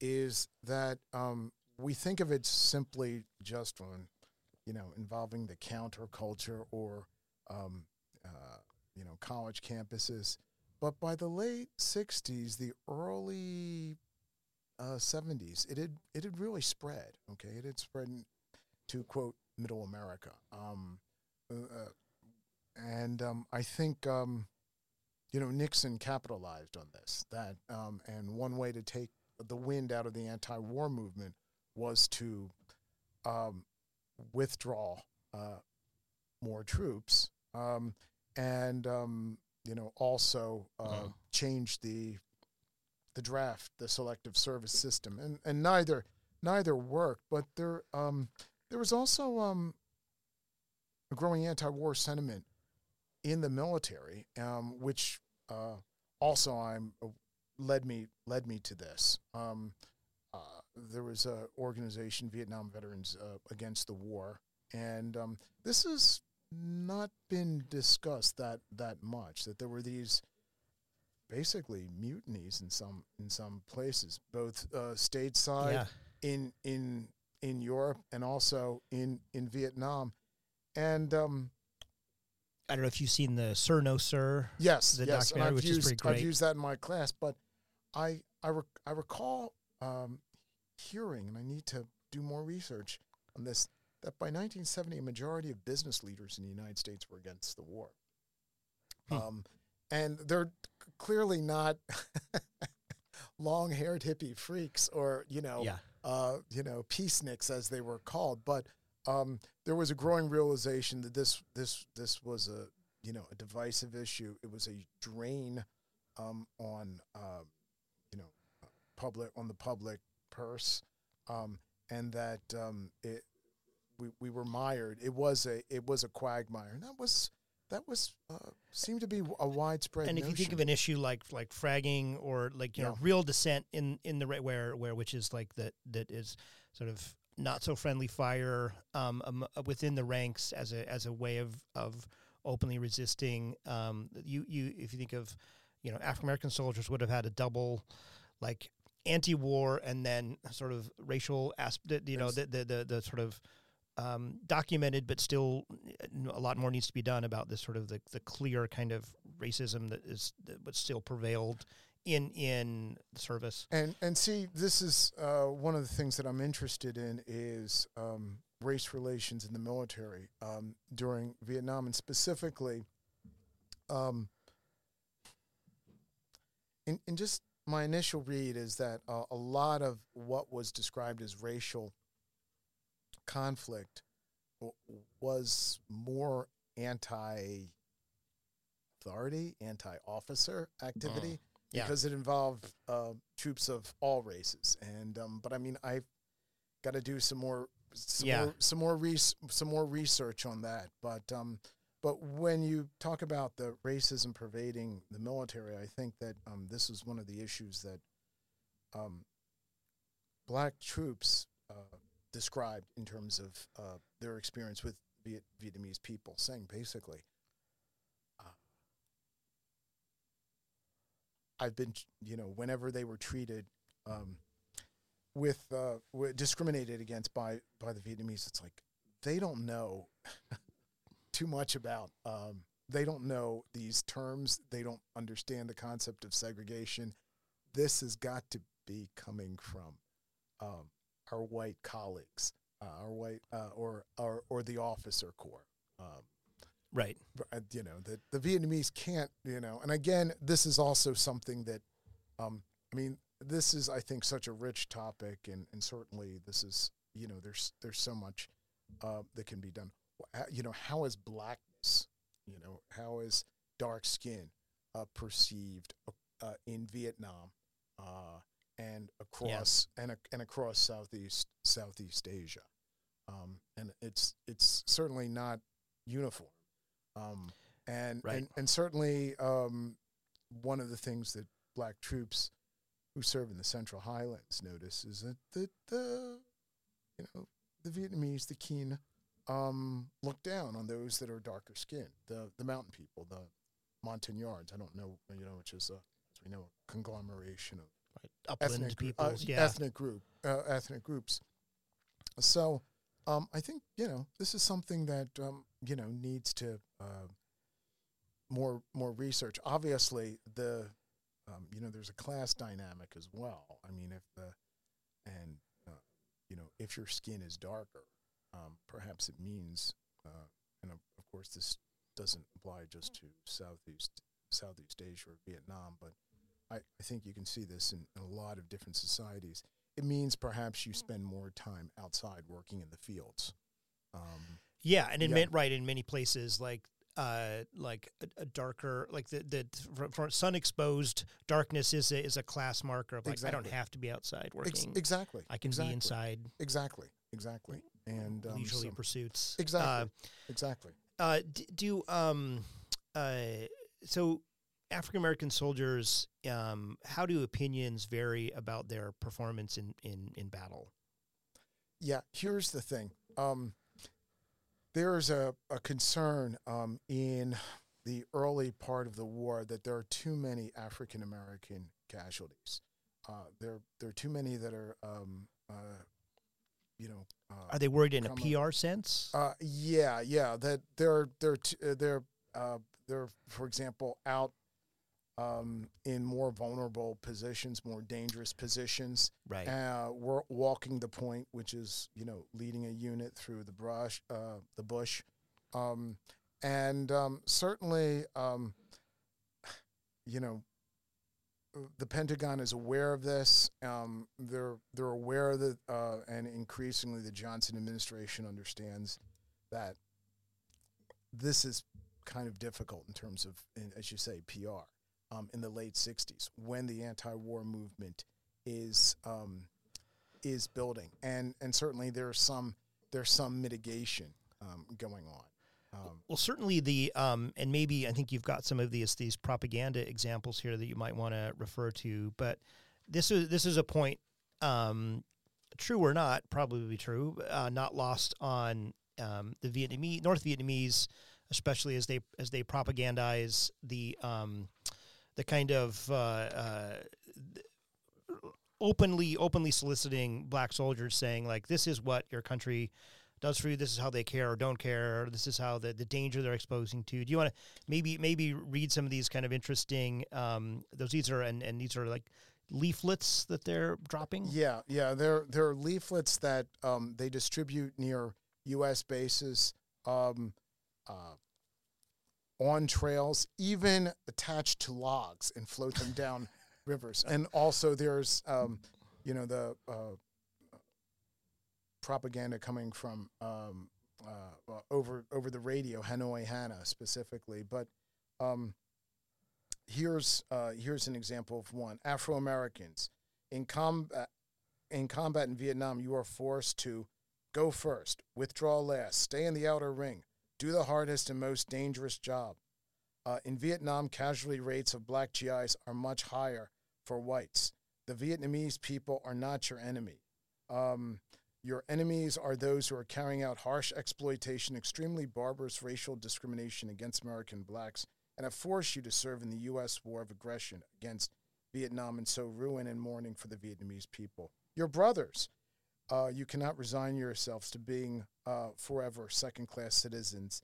Speaker 3: is that um we think of it simply just on you know involving the counterculture or um uh, you know college campuses, but by the late '60s, the early uh, '70s, it had it had really spread. Okay, it had spread to quote Middle America. Um, uh, and um, I think um, you know Nixon capitalized on this. That um, and one way to take the wind out of the anti-war movement was to um, withdraw uh, more troops um, and um, you know also uh,
Speaker 2: Mhm.
Speaker 3: change the the draft, the selective service system, and and neither neither worked. But there um, there was also um, a growing anti-war sentiment in the military, um, which uh, also I'm uh, led me led me to this. Um, uh, there was an organization, Vietnam Veterans uh, Against the War, and um, this has not been discussed that that much. That there were these basically mutinies in some in some places, both uh, stateside
Speaker 2: Yeah.
Speaker 3: in in in Europe and also in in Vietnam, and um,
Speaker 2: I don't know if you've seen the Sir No Sir.
Speaker 3: Yes,
Speaker 2: the
Speaker 3: yes,
Speaker 2: documentary,
Speaker 3: I've
Speaker 2: which is
Speaker 3: pretty
Speaker 2: pretty
Speaker 3: I've used that in my class, but I I rec- I recall um, hearing, and I need to do more research on this. That by 1970, a majority of business leaders in the United States were against the war,
Speaker 2: Hmm.
Speaker 3: um, and they're clearly not long-haired hippie freaks or you know
Speaker 2: Yeah.
Speaker 3: uh, you know, peaceniks as they were called. But um, there was a growing realization that this this this was a you know a divisive issue. It was a drain um, on uh, you know public on the public purse, um, and that um, it we, we were mired. It was a it was a quagmire, and that was that was uh, seemed to be a widespread.
Speaker 2: and if you think of an issue like like fragging or like you know real dissent in in the right where where which is like that that is sort of not so friendly fire um, um uh, within the ranks as a as a way of of openly resisting um you you if you think of you know African American soldiers would have had a double like anti-war and then sort of racial aspect you know the, the the the sort of um, documented, but still a lot more needs to be done about this sort of the, the clear kind of racism that is that but still prevailed in in the service.
Speaker 3: And and see, this is uh, one of the things that I'm interested in is um, race relations in the military um, during Vietnam, and specifically, um, in in just my initial read is that uh, a lot of what was described as racial conflict w- was more anti authority, anti officer activity
Speaker 2: Yeah.
Speaker 3: because it involved uh, troops of all races. And um, but I mean, I've got to do some more, some
Speaker 2: Yeah.
Speaker 3: more, some more, res- some more research on that. But um, but when you talk about the racism pervading the military, I think that um, this is one of the issues that um, black troops uh, described in terms of uh, their experience with Viet- Vietnamese people, saying basically, I've been, you know, whenever they were treated um, with, uh, wi- discriminated against by by the Vietnamese, it's like they don't know too much about. Um, they don't know these terms. They don't understand the concept of segregation. This has got to be coming from um, our white colleagues, uh, our white uh, or, or or the officer corps. Um,
Speaker 2: Right.
Speaker 3: uh, you know the the Vietnamese can't you know and again this is also something that um I mean this is I think such a rich topic and and certainly this is you know there's there's so much uh, that can be done. You know how is blackness you know how is dark skin uh, perceived uh, in Vietnam uh, and across and ac- and across Southeast Southeast Asia? Um, and it's it's certainly not uniform um, and,
Speaker 2: Right.
Speaker 3: and and certainly um, one of the things that black troops who serve in the Central Highlands notice is that the, the you know the Vietnamese, the Kinh, um, look down on those that are darker skinned, the the mountain people, the Montagnards. I don't know, you know, which is a, as we know, a conglomeration of
Speaker 2: Upland
Speaker 3: ethnic gr- uh,
Speaker 2: yeah.
Speaker 3: ethnic group uh, ethnic groups. So um, I think you know this is something that um, you know needs to uh, more more research. Obviously, the um, you know there's a class dynamic as well. I mean, if the and uh, you know if your skin is darker, um, perhaps it means, uh, and of course this doesn't apply just to Southeast Southeast Asia or Vietnam, but I, I think you can see this in, in a lot of different societies. It means perhaps you spend more time outside working in the fields. Um,
Speaker 2: Yeah, and it
Speaker 3: Yeah.
Speaker 2: meant right in many places like uh, like a, a darker, like the the for, for sun exposed darkness is a, is a class marker of like I don't have to be outside
Speaker 3: Ex-
Speaker 2: working.
Speaker 3: exactly.
Speaker 2: I can
Speaker 3: exactly.
Speaker 2: be inside
Speaker 3: Exactly. Exactly. And um,
Speaker 2: leisurely
Speaker 3: so-
Speaker 2: pursuits.
Speaker 3: exactly. exactly.
Speaker 2: Uh, uh, d- do um, uh, so African American soldiers. Um, how do opinions vary about their performance in in in battle?
Speaker 3: Yeah, here's the thing. Um, there's a, a concern um, in the early part of the war that there are too many African American casualties. Uh, there, there are too many that are, um, uh, you know, uh,
Speaker 2: Are they worried in a PR sense?
Speaker 3: uh, yeah, yeah. That they're they're t- uh, they're uh, they're for example out um, in more vulnerable positions, more dangerous positions.
Speaker 2: right.
Speaker 3: Uh, we're walking the point, which is you know leading a unit through the brush, uh, the bush, um, and um, certainly, um, you know, the Pentagon is aware of this. Um, they're they're aware that, uh, and increasingly, the Johnson administration understands that this is kind of difficult in terms of, in- as you say, PR. Um, in the late '60s, when the anti-war movement is um, is building, and and certainly there's some there's some mitigation um, going on. Um,
Speaker 2: Well, certainly the um, and maybe I think you've got some of these these propaganda examples here that you might want to refer to. But this is this is a point, um, true or not, probably true, uh, not lost on the Vietnamese North Vietnamese, especially as they as they propagandize the um, the kind of uh, uh, openly openly soliciting black soldiers, saying like this is what your country does for you. This is how they care or don't care. Or this is how the, the danger they're exposing to. Do you want to maybe maybe read some of these kind of interesting um, those these are and, and these are like leaflets that they're dropping?
Speaker 3: Yeah, yeah. There are leaflets that um, they distribute near U.S. bases, um, uh, on trails, even attached to logs and float them down rivers. And also, there's um, you know the uh, propaganda coming from um, uh, uh, over over the radio, Hanoi Hannah specifically, but. Um, Here's uh, here's an example of one. Afro Americans in combat in combat in Vietnam, you are forced to go first, withdraw last, stay in the outer ring, do the hardest and most dangerous job. Uh, in Vietnam, casualty rates of black GIs are much higher for whites. The Vietnamese people are not your enemy. Um, your enemies are those who are carrying out harsh exploitation, extremely barbarous racial discrimination against American blacks, and have forced you to serve in the U.S. war of aggression against Vietnam and sow ruin and mourning for the Vietnamese people. Your brothers, uh, you cannot resign yourselves to being uh, forever second class citizens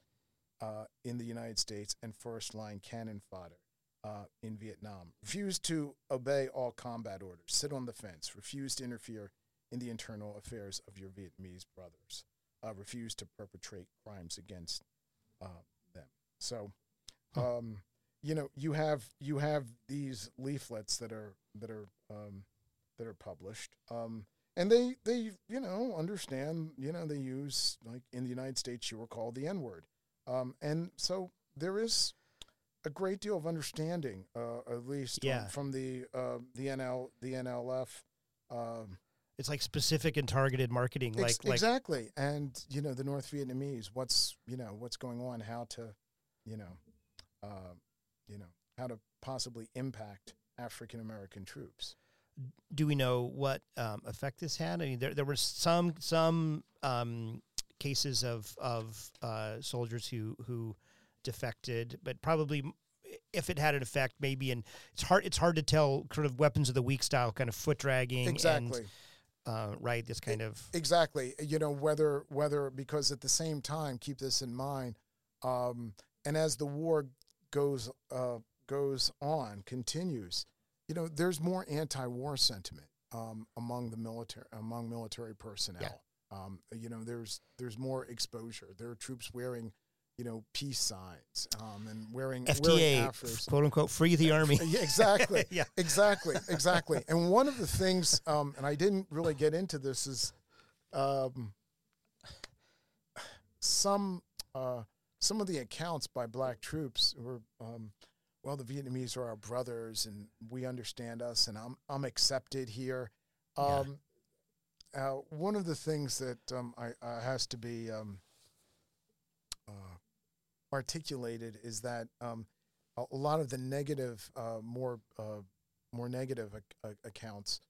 Speaker 3: uh, in the United States and first line cannon fodder uh, in Vietnam. Refuse to obey all combat orders, sit on the fence, refuse to interfere in the internal affairs of your Vietnamese brothers, uh, refuse to perpetrate crimes against uh, them. So, um, you know, you have you have these leaflets that are that are um, that are published, um, and they they you know understand you know they use like in the United States you were called the N word, um, and so there is a great deal of understanding, uh, at least um, from the uh, the NL the NLF. Um,
Speaker 2: It's like specific and targeted marketing, like
Speaker 3: Ex-
Speaker 2: like
Speaker 3: exactly, and you know the North Vietnamese. What's you know what's going on? How to, you know, uh, you know how to possibly impact African American troops.
Speaker 2: Do we know what um, effect this had? I mean, there there were some some um, cases of of uh, soldiers who who defected, but probably if it had an effect, maybe and it's hard it's hard to tell. Sort of weapons of the weak style, kind of foot dragging,
Speaker 3: Exactly,
Speaker 2: and uh, right this kind of
Speaker 3: exactly. You know whether whether because at the same time, keep this in mind, um, and as the war goes uh, goes on, continues, you know, there's more anti-war sentiment um, among the military among military personnel. Um, you know, there's there's more exposure. There are troops wearing, you know, peace signs um, and wearing wearing
Speaker 2: FTA,
Speaker 3: afros.
Speaker 2: quote unquote, free the army.
Speaker 3: Yeah, exactly.
Speaker 2: yeah,
Speaker 3: Exactly, exactly. And one of the things, um, and I didn't really get into this, is um, some uh, some of the accounts by black troops were, um, well, the Vietnamese are our brothers and we understand us and I'm, I'm accepted here.
Speaker 2: Yeah.
Speaker 3: Um, uh, one of the things that um, I, uh, has to be um, uh, articulated is that um, a, lot of the negative, uh, more uh, more negative ac- accounts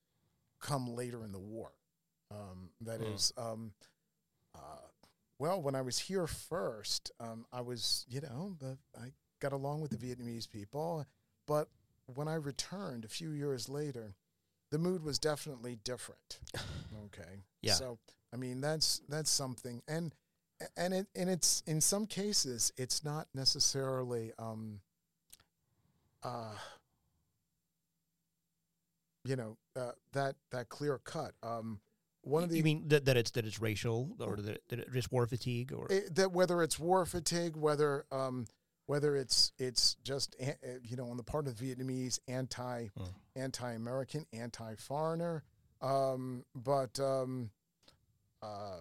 Speaker 3: come later in the war. Um, that
Speaker 2: Mm.
Speaker 3: is, um, uh, well, when I was here first, um, I was, you know, the, I got along with the Vietnamese people, but when I returned a few years later, the mood was definitely different. Okay.
Speaker 2: Yeah.
Speaker 3: So I mean, that's that's something, and and it and it's in some cases it's not necessarily um, uh, you know uh, that that clear cut. Um, one of the
Speaker 2: you mean that, that it's that it's racial or that, that it's war fatigue or
Speaker 3: it, that whether it's war fatigue, whether um, whether it's it's just uh, you know on the part of the Vietnamese anti
Speaker 2: Mm.
Speaker 3: anti American, anti foreigner, um, but um, uh,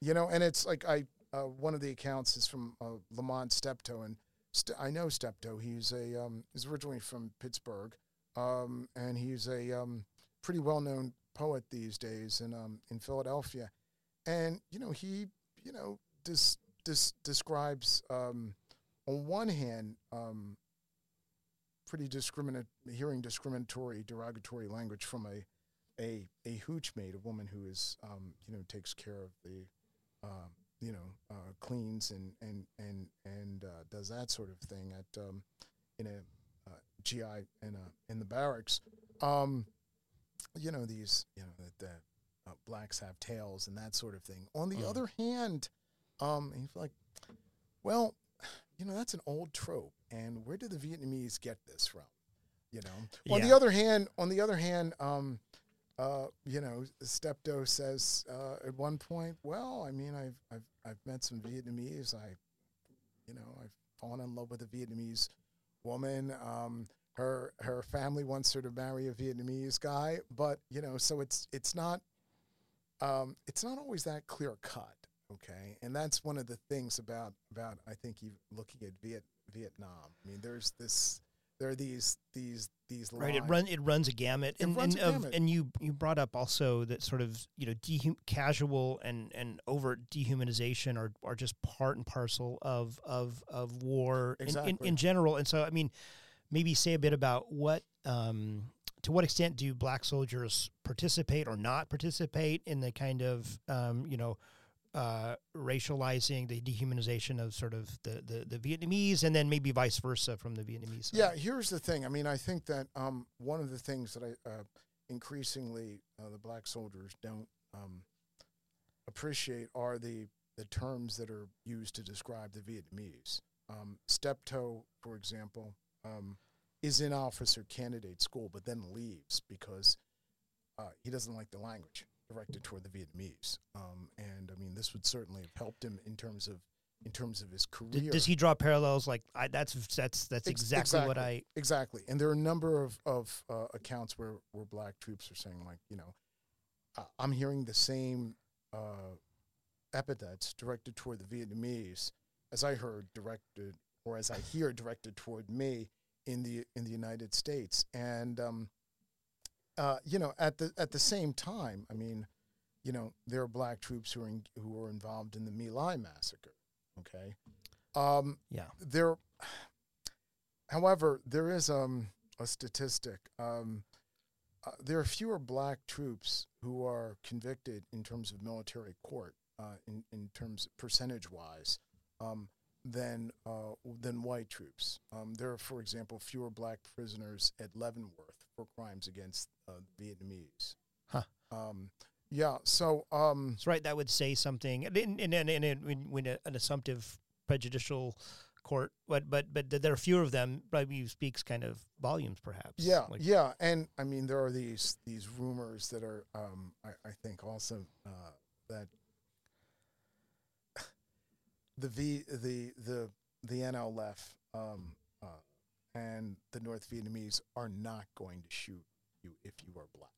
Speaker 3: you know, and it's like I uh, one of the accounts is from uh, Lamont Steptoe, and St- I know Steptoe. He's a um, he's originally from Pittsburgh, um, and he's a um, pretty well known poet these days in um, in Philadelphia, and you know he you know dis, dis, describes um, on one hand um, pretty discriminate hearing discriminatory derogatory language from a a a hooch maid, a woman who is um, you know takes care of the um, you know uh, cleans and and and and uh, does that sort of thing at um, in a uh, GI in a in the barracks. Um, you know these you know that the uh, blacks have tails and that sort of thing. On the
Speaker 2: Mm.
Speaker 3: other hand, um, he's like, well, you know that's an old trope, and where did the Vietnamese get this from? You know. On the other hand, on the other hand, um, uh, you know, Steptoe says uh, at one point, well, I mean, I've I've I've met some Vietnamese. I, you know, I've fallen in love with a Vietnamese woman. Um, her her family wants her to marry a Vietnamese guy, but you know, so it's it's not um, it's not always that clear cut. Okay, and that's one of the things about about I think you looking at Viet Vietnam. I mean, there's this there are these these these
Speaker 2: right it
Speaker 3: lines-
Speaker 2: run it runs a gamut
Speaker 3: It
Speaker 2: and
Speaker 3: runs
Speaker 2: and,
Speaker 3: a
Speaker 2: of,
Speaker 3: gamut.
Speaker 2: and you you brought up also that sort of you know dehum- casual and and overt dehumanization are are just part and parcel of of of war in, in,
Speaker 3: Exactly.
Speaker 2: in general and so i mean maybe say a bit about what um to what extent do black soldiers participate or not participate in the kind of um you know uh, racializing the dehumanization of sort of the, the, the Vietnamese and then maybe vice versa from the Vietnamese side.
Speaker 3: Yeah, here's the thing. I mean, I think that um, one of the things that I uh, increasingly uh, the black soldiers don't um, appreciate are the the terms that are used to describe the Vietnamese. Um, Steptoe, for example, um, is in officer candidate school, but then leaves because uh, he doesn't like the language directed toward the Vietnamese. Um, and I mean, this would certainly have helped him in terms of in terms of his career.
Speaker 2: Does he draw parallels like I, that's that's that's
Speaker 3: Ex-
Speaker 2: exactly, what I
Speaker 3: Exactly, and there are a number of of uh, accounts where where black troops are saying like, you know, uh, I'm hearing the same uh, epithets directed toward the Vietnamese as I heard directed or as I hear directed toward me in the in the United States, and um, uh, you know, at the at the same time, I mean, you know, there are black troops who are in, who were involved in the My Lai massacre. Okay, um,
Speaker 2: yeah
Speaker 3: there however there is um, a statistic um, uh, there are fewer black troops who are convicted in terms of military court uh, in, in terms percentage wise um, than uh, than white troops um, there are for example fewer black prisoners at Leavenworth for crimes against uh, Vietnamese.
Speaker 2: Huh.
Speaker 3: um, yeah so um,
Speaker 2: that's right that would say something. And and and, and, and when, an assumptive prejudicial court but but but there are fewer of them probably speaks kind of volumes perhaps.
Speaker 3: Yeah,
Speaker 2: Like,
Speaker 3: yeah, and I mean there are these these rumors that are, um, I, I think also uh, that the V the the the NLF um, and the North Vietnamese are not going to shoot you if you are black.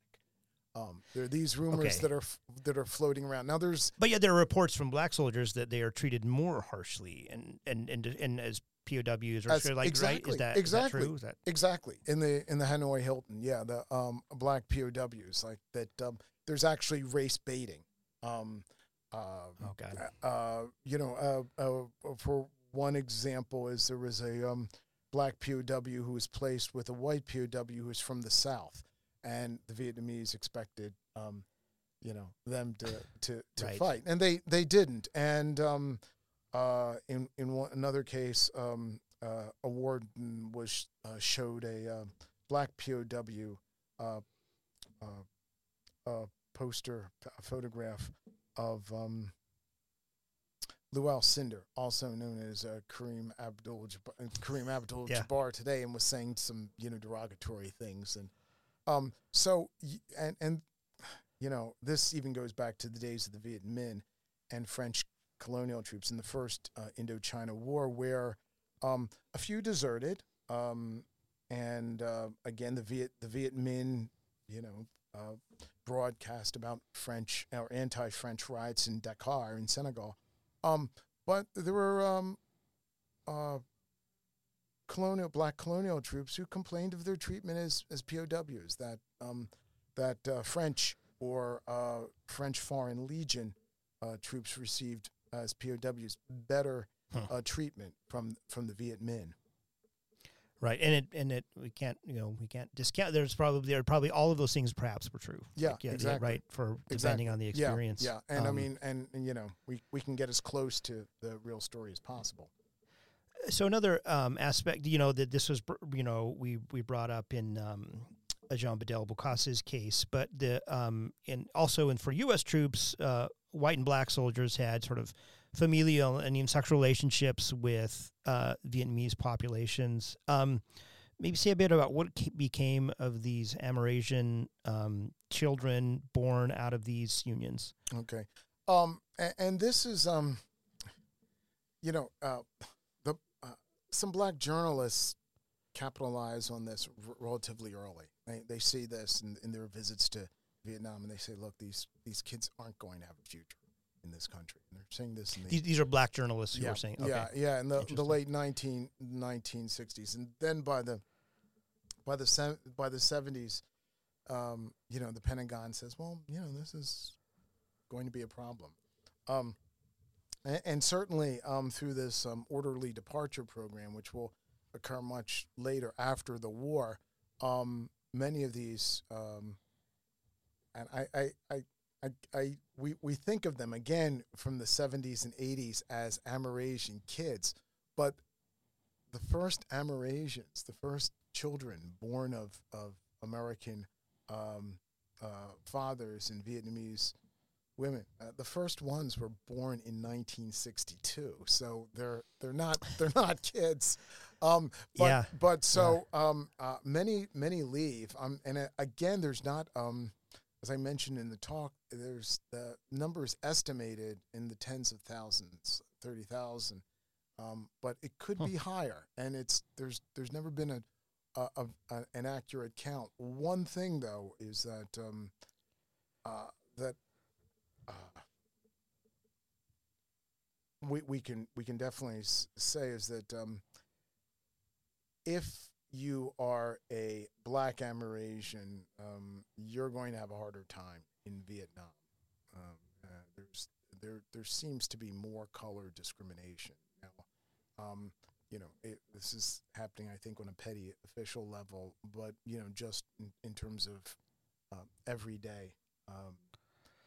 Speaker 3: Um, there are these rumors
Speaker 2: Okay.
Speaker 3: that are f- that are floating around. Now there's
Speaker 2: But yeah, there are reports from black soldiers that they are treated more harshly and and and, and as POWs or
Speaker 3: As-
Speaker 2: like right is that
Speaker 3: exactly.
Speaker 2: is that true? Is that
Speaker 3: Exactly in the in the Hanoi Hilton, yeah, the um black POWs like that. Um, there's actually race baiting. Um, uh,
Speaker 2: oh god
Speaker 3: uh, you know, uh, uh, for one example, is there was a um, black POW who was placed with a white POW who was from the South, and the Vietnamese expected, um, you know, them to to, to
Speaker 2: Right.
Speaker 3: fight, and they they didn't. And um, uh, in in one, another case, um, uh, a warden was uh, showed a uh, black POW uh, uh, uh, poster, a photograph of um, Lew Alcindor, also known as uh, Kareem Abdul Kareem Abdul
Speaker 2: Yeah.
Speaker 3: Jabbar today, and was saying some you know derogatory things, and um, so and and you know this even goes back to the days of the Viet Minh and French colonial troops in the first uh, Indochina War, where um, a few deserted, um, and uh, again the Viet the Viet Minh, you know. Uh, broadcast about French or anti-French riots in Dakar in Senegal, um, but there were um, uh, colonial black colonial troops who complained of their treatment as as POWs. That um, that uh, French or uh, French Foreign Legion uh, troops received as POWs better
Speaker 2: Huh.
Speaker 3: uh, treatment from from the Viet Minh.
Speaker 2: Right and it and it we can't you know we can't discount there's probably there are probably all of those things perhaps were true
Speaker 3: Yeah,
Speaker 2: Like,
Speaker 3: exactly.
Speaker 2: right for
Speaker 3: Exactly.
Speaker 2: depending on the experience
Speaker 3: Yeah, yeah. and I
Speaker 2: Um,
Speaker 3: mean, and, and you know, we we can get as close to the real story as possible.
Speaker 2: so another um, aspect, you know, that this was, you know, we we brought up in um, Jean Bedel Bokassa's case, but the um, in also and for U.S. troops, uh, white and black soldiers had sort of familial and even sexual relationships with uh, Vietnamese populations. Um, maybe say a bit about what became of these Amerasian um, children born out of these unions.
Speaker 3: Okay. Um, and, and this is, um, you know, uh, the uh, some black journalists capitalize on this r- relatively early. They they see this in, in their visits to Vietnam, and they say, "Look, these these kids aren't going to have a future in this country." And they're saying this in the
Speaker 2: These, these are black journalists who
Speaker 3: yeah,
Speaker 2: were saying, okay,
Speaker 3: yeah, yeah, in the, the late 19, 1960s, and then by the by the by the seventies, um, you know, the Pentagon says, well, you know, this is going to be a problem, um, and, and certainly um, through this um, orderly departure program, which will occur much later after the war, um, many of these, um, and I, I, I I, I we, we think of them again from the 70s and 80s as Amerasian kids, but the first Amerasians, the first children born of, of American um, uh, fathers and Vietnamese women, uh, the first ones were born in 1962. So they're they're not they're not kids. Um, but,
Speaker 2: Yeah.
Speaker 3: But so um, uh, many many leave. Um, and uh, again, there's not um, as I mentioned in the talk, there's the numbers estimated in the tens of thousands, thirty thousand, um, but it could
Speaker 2: Huh.
Speaker 3: be higher. And it's there's there's never been a, a, a, a an accurate count. One thing though is that um, uh, that uh, we we can we can definitely s- say is that um, if you are a black Amerasian, um, you're going to have a harder time in Vietnam. Um, uh, there's there there seems to be more color discrimination now. Um, you know, it, this is happening, I think, on a petty official level, but you know, just in, in terms of um, everyday um,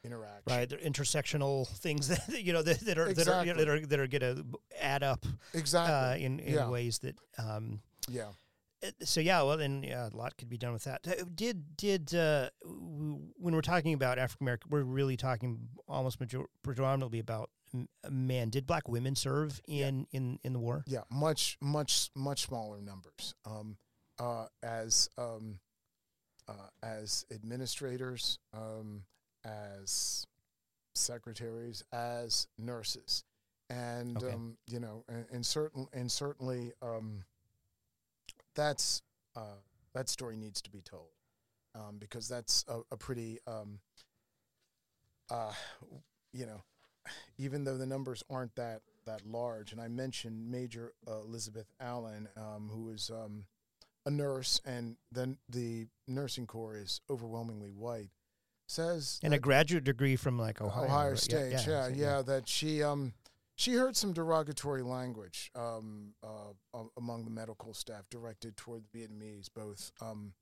Speaker 3: interaction.
Speaker 2: right? They're intersectional things that you know that, that are
Speaker 3: Exactly.
Speaker 2: that are that are that are going to add up uh,
Speaker 3: Exactly.
Speaker 2: in in
Speaker 3: Yeah.
Speaker 2: ways that. Um,
Speaker 3: yeah.
Speaker 2: Uh, so yeah, well, then yeah, a lot could be done with that. Did did uh, when we're talking about African American, we're really talking almost major- predominantly about men. Did black women serve in in in the war?
Speaker 3: Yeah, much, much, much smaller numbers. Um, uh, as um, uh, as administrators, um, as secretaries, as nurses, and
Speaker 2: Okay.
Speaker 3: um, you know, and, and certain and certainly um, that's uh, that story needs to be told. um, because that's a, a pretty, um, uh, you know, even though the numbers aren't that that large, and I mentioned Major uh, Elizabeth Allen, um, who is um, a nurse, and then the nursing corps is overwhelmingly white. Says
Speaker 2: and a graduate degree from like Ohio.
Speaker 3: Ohio? State, yeah, yeah,
Speaker 2: so,
Speaker 3: that she um she heard some derogatory language um uh, among the medical staff directed toward the Vietnamese, both um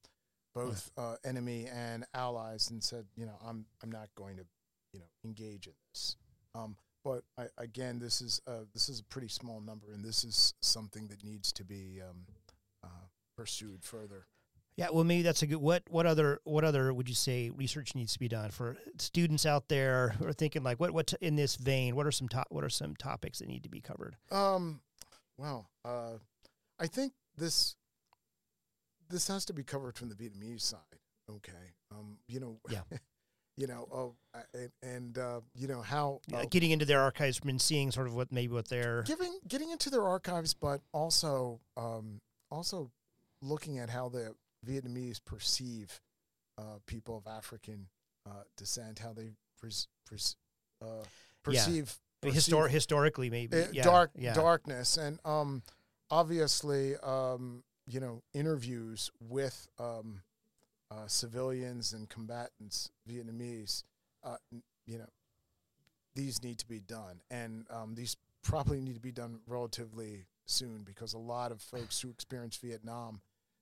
Speaker 3: both uh, enemy and allies, and said, you know, I'm I'm not going to, you know, engage in this. Um, but I, again, this is uh, this is a pretty small number, and this is something that needs to be um, uh, pursued further.
Speaker 2: Yeah, well, maybe that's a good. What what other what other would you say research needs to be done for students out there who are thinking like what what in this vein? What are some top what are some topics that need to be covered?
Speaker 3: Um, well, uh, I think this this has to be covered from the Vietnamese side. Okay, um, you know,
Speaker 2: Yeah.
Speaker 3: you know, oh, uh, and, and uh, you know how
Speaker 2: Yeah,
Speaker 3: uh,
Speaker 2: getting into their archives and seeing sort of what maybe what they're
Speaker 3: giving getting into their archives, but also um, also looking at how the Vietnamese perceive uh, people of African uh, descent, how they pres- pres- uh, perceive
Speaker 2: mean,
Speaker 3: perceive-
Speaker 2: histor- historically maybe
Speaker 3: uh,
Speaker 2: yeah,
Speaker 3: dark
Speaker 2: yeah.
Speaker 3: darkness. And um obviously um you know interviews with um uh, civilians and combatants vietnamese uh you know these need to be done. And um these probably need to be done relatively soon because a lot of folks who experience vietnam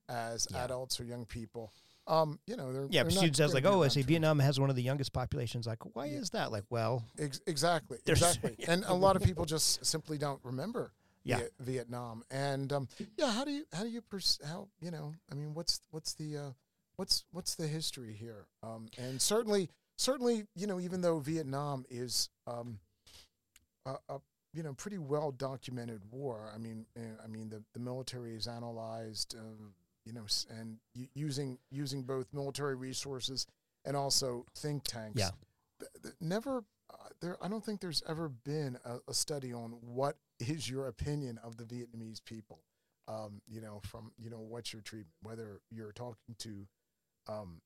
Speaker 3: as
Speaker 2: Yeah.
Speaker 3: adults or young people um you know they're
Speaker 2: Yeah,
Speaker 3: they're not
Speaker 2: students I like, oh, I say Vietnam has one of the youngest populations. Like, why
Speaker 3: Yeah.
Speaker 2: is that? Like, well,
Speaker 3: Ex- exactly, exactly. And a lot of people just simply don't remember
Speaker 2: Yeah.
Speaker 3: Viet- Vietnam. And um, yeah, how do you how do you pers- how you know? I mean, what's what's the uh, what's what's the history here? Um, and certainly, certainly, you know, even though Vietnam is um, a, a you know pretty well documented war. I mean, uh, I mean the the military is analyzed. Um, you know, and using using both military resources and also think tanks.
Speaker 2: Yeah.
Speaker 3: Never uh, there. I don't think there's ever been a, a study on what is your opinion of the Vietnamese people. Um, you know, from you know what's your treatment, whether you're talking to um,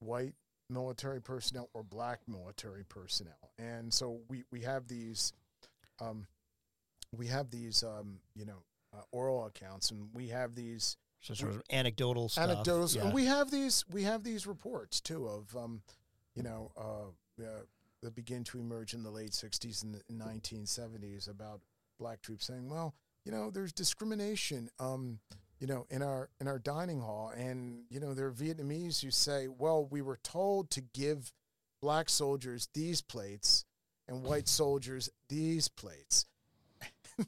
Speaker 3: white military personnel or black military personnel, and so we we have these. Um, we have these, um, you know, uh, oral accounts, and we have these
Speaker 2: so sort of anecdotal stuff.
Speaker 3: anecdotes,
Speaker 2: Yeah.
Speaker 3: and we have these we have these reports too of um, you know uh, uh, that begin to emerge in the late '60s and the 1970s about black troops saying, well, you know, there's discrimination, um, you know, in our in our dining hall, and you know, there are Vietnamese who say, well, we were told to give black soldiers these plates and white soldiers these plates.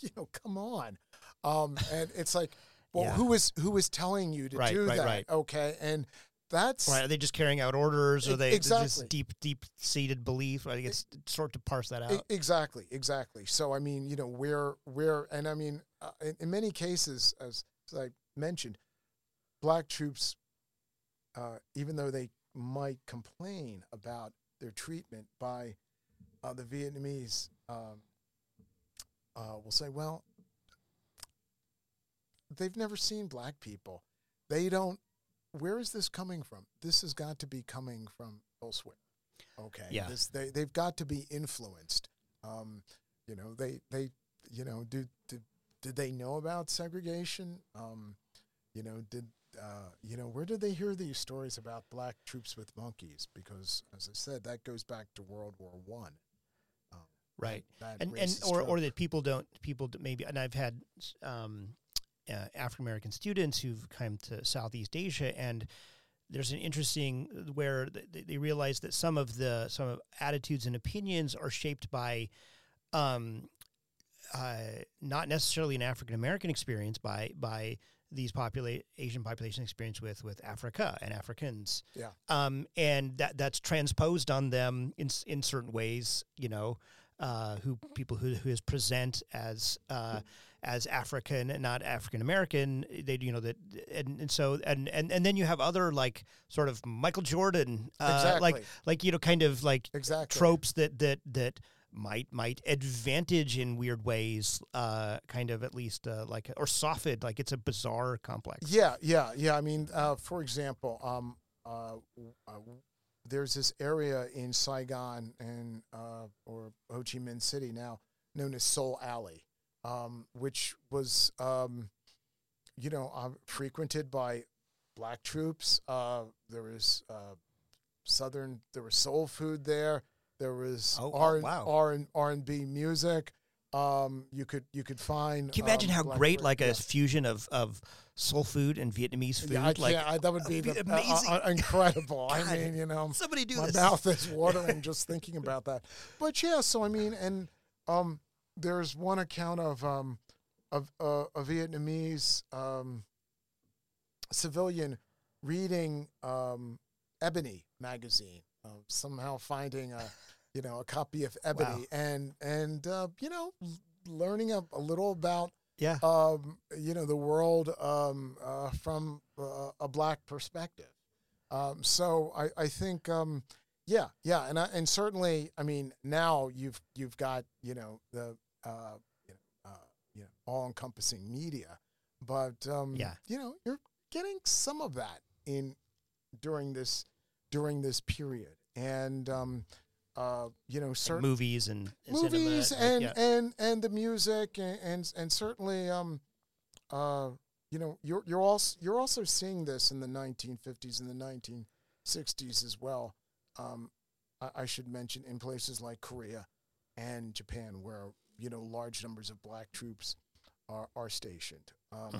Speaker 3: you know, come on. Um, and it's like, well,
Speaker 2: Yeah.
Speaker 3: who was telling you to
Speaker 2: Right,
Speaker 3: do
Speaker 2: right,
Speaker 3: that?
Speaker 2: right.
Speaker 3: Okay, and that's
Speaker 2: Right? Are they just carrying out orders, or they
Speaker 3: exactly.
Speaker 2: deep, deep seated belief? I think it's sort to parse that out.
Speaker 3: exactly, exactly. So I mean, you know, where where, and I mean, uh, in, in many cases, as, as I mentioned, black troops, uh, even though they might complain about their treatment by uh, the Vietnamese, um, uh, will say, well, they've never seen black people. They don't. Where is this coming from? This has got to be coming from elsewhere. Okay.
Speaker 2: Yeah.
Speaker 3: This, they they've got to be influenced. Um, you know, they they you know do did did they know about segregation? Um, you know, did uh, you know where did they hear these stories about black troops with monkeys? Because as I said, that goes back to World War One. Um,
Speaker 2: Right. and and or or that people don't people maybe and I've had um, uh, African American students who've come to Southeast Asia and there's an interesting uh, where th- they, they realize that some of the some of attitudes and opinions are shaped by um, uh, not necessarily an African American experience by by these Asian population experience with with Africa and Africans.
Speaker 3: Yeah.
Speaker 2: Um, and that that's transposed on them in in certain ways. You know, uh, who people who who is present as uh, as African and not African American. They you know that and, and so and, and and then you have other like sort of Michael Jordan, uh, like
Speaker 3: Exactly.
Speaker 2: like you know kind of like
Speaker 3: exactly
Speaker 2: tropes that that that might might advantage in weird ways uh kind of at least uh, like or softened like it's a bizarre complex
Speaker 3: Yeah, yeah, yeah. I mean, uh, for example, um, uh, uh, there's this area in Saigon and uh, or Ho Chi Minh City now known as Soul Alley, um, which was um, you know uh, frequented by black troops. Uh, there was uh, southern. There was soul food there. There was
Speaker 2: Oh, oh,
Speaker 3: R
Speaker 2: wow.
Speaker 3: R and R and B music. Um, you could you could find.
Speaker 2: Can you imagine
Speaker 3: um,
Speaker 2: how great like a
Speaker 3: yeah.
Speaker 2: fusion of, of soul food and Vietnamese food?
Speaker 3: Yeah, I
Speaker 2: like
Speaker 3: I, that would be, the,
Speaker 2: amazing.
Speaker 3: uh, uh, incredible. I mean, you know,
Speaker 2: somebody do
Speaker 3: my
Speaker 2: this.
Speaker 3: mouth is watering just thinking about that. But yeah, so I mean, and um, there's one account of um, of uh, a Vietnamese um, civilian reading um, Ebony magazine, uh, somehow finding a you know a copy of Ebony,
Speaker 2: Wow.
Speaker 3: and and uh, you know learning a, a little about
Speaker 2: Yeah.
Speaker 3: um, you know, the world um, uh, from uh, a black perspective. Um, so I, I think, um, yeah, yeah, and I, and certainly, I mean, now you've you've got you know the uh, you know, uh, you know all encompassing media, but um,
Speaker 2: Yeah.
Speaker 3: you know, you're getting some of that in during this during this period, and um, uh, you know,
Speaker 2: Like
Speaker 3: certainly
Speaker 2: movies and, and
Speaker 3: movies
Speaker 2: like,
Speaker 3: and
Speaker 2: yeah.
Speaker 3: and and the music and and, and certainly um uh you know you're you're also you're also seeing this in the 1950s and the 1960s as well um I, I should mention in places like Korea and Japan where you know large numbers of black troops are are stationed um,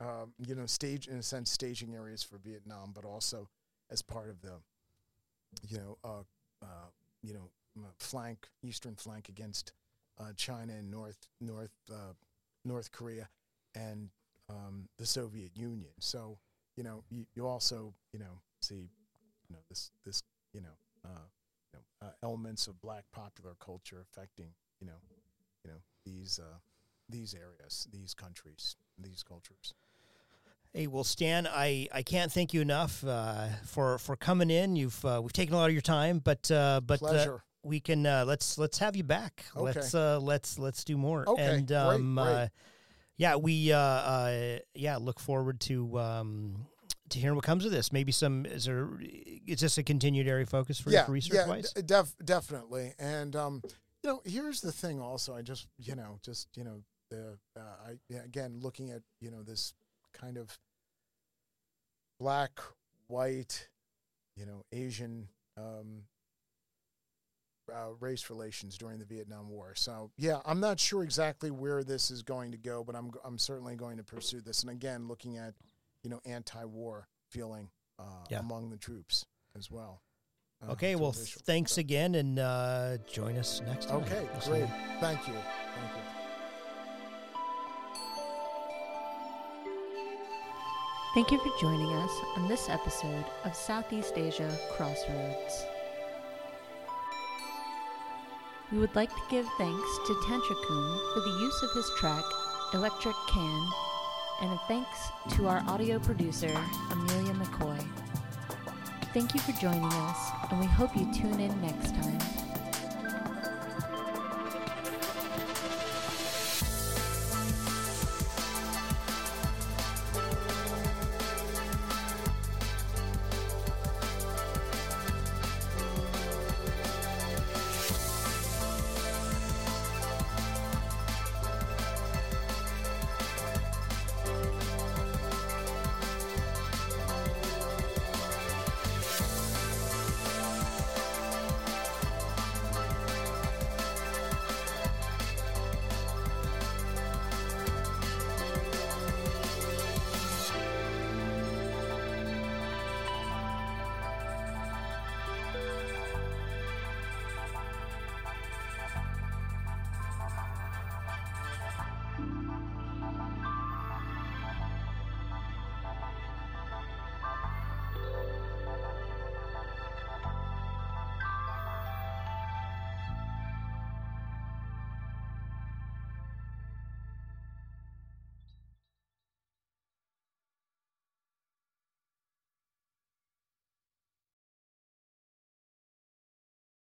Speaker 2: Mhm.
Speaker 3: um, you know, stage in a sense, staging areas for Vietnam, but also as part of the, you know, uh, uh, you know, flank, eastern flank against uh, China and North North uh, North Korea and um, the Soviet Union. So you know, you, you also you know see, you know, this this you know, uh, you know, uh, elements of black popular culture affecting you know, you know these uh, these areas, these countries, these cultures.
Speaker 2: Hey, well, Stan, I, I can't thank you enough uh, for for coming in. You've uh, we've taken a lot of your time, but uh, but uh, we can uh, let's let's have you back.
Speaker 3: Okay.
Speaker 2: Let's uh, let's let's do more.
Speaker 3: Okay,
Speaker 2: and
Speaker 3: great,
Speaker 2: um,
Speaker 3: great.
Speaker 2: Uh, yeah, we uh, uh, yeah look forward to um, to hearing what comes of this. Maybe some is there is this a continued area focus for
Speaker 3: yeah,
Speaker 2: for research
Speaker 3: yeah,
Speaker 2: wise?
Speaker 3: d- def- definitely. And um, you know, here's the thing. Also, I just you know, just you know, the uh, I again looking at you know this kind of black, white, you know, Asian um, uh, race relations during the Vietnam War. So yeah, I'm not sure exactly where this is going to go, but I'm I'm certainly going to pursue this. And again, looking at you know anti-war feeling uh,
Speaker 2: Yeah.
Speaker 3: among the troops as well. uh,
Speaker 2: Okay, well, thanks
Speaker 3: so-
Speaker 2: again, and uh, join us next time.
Speaker 3: Okay, great. Thank you. Thank you.
Speaker 1: Thank you for joining us on this episode of Southeast Asia Crossroads. We would like to give thanks to Tantracum for the use of his track Electric Can, and a thanks to our audio producer, Amelia McCoy. Thank you for joining us, and we hope you tune in next time.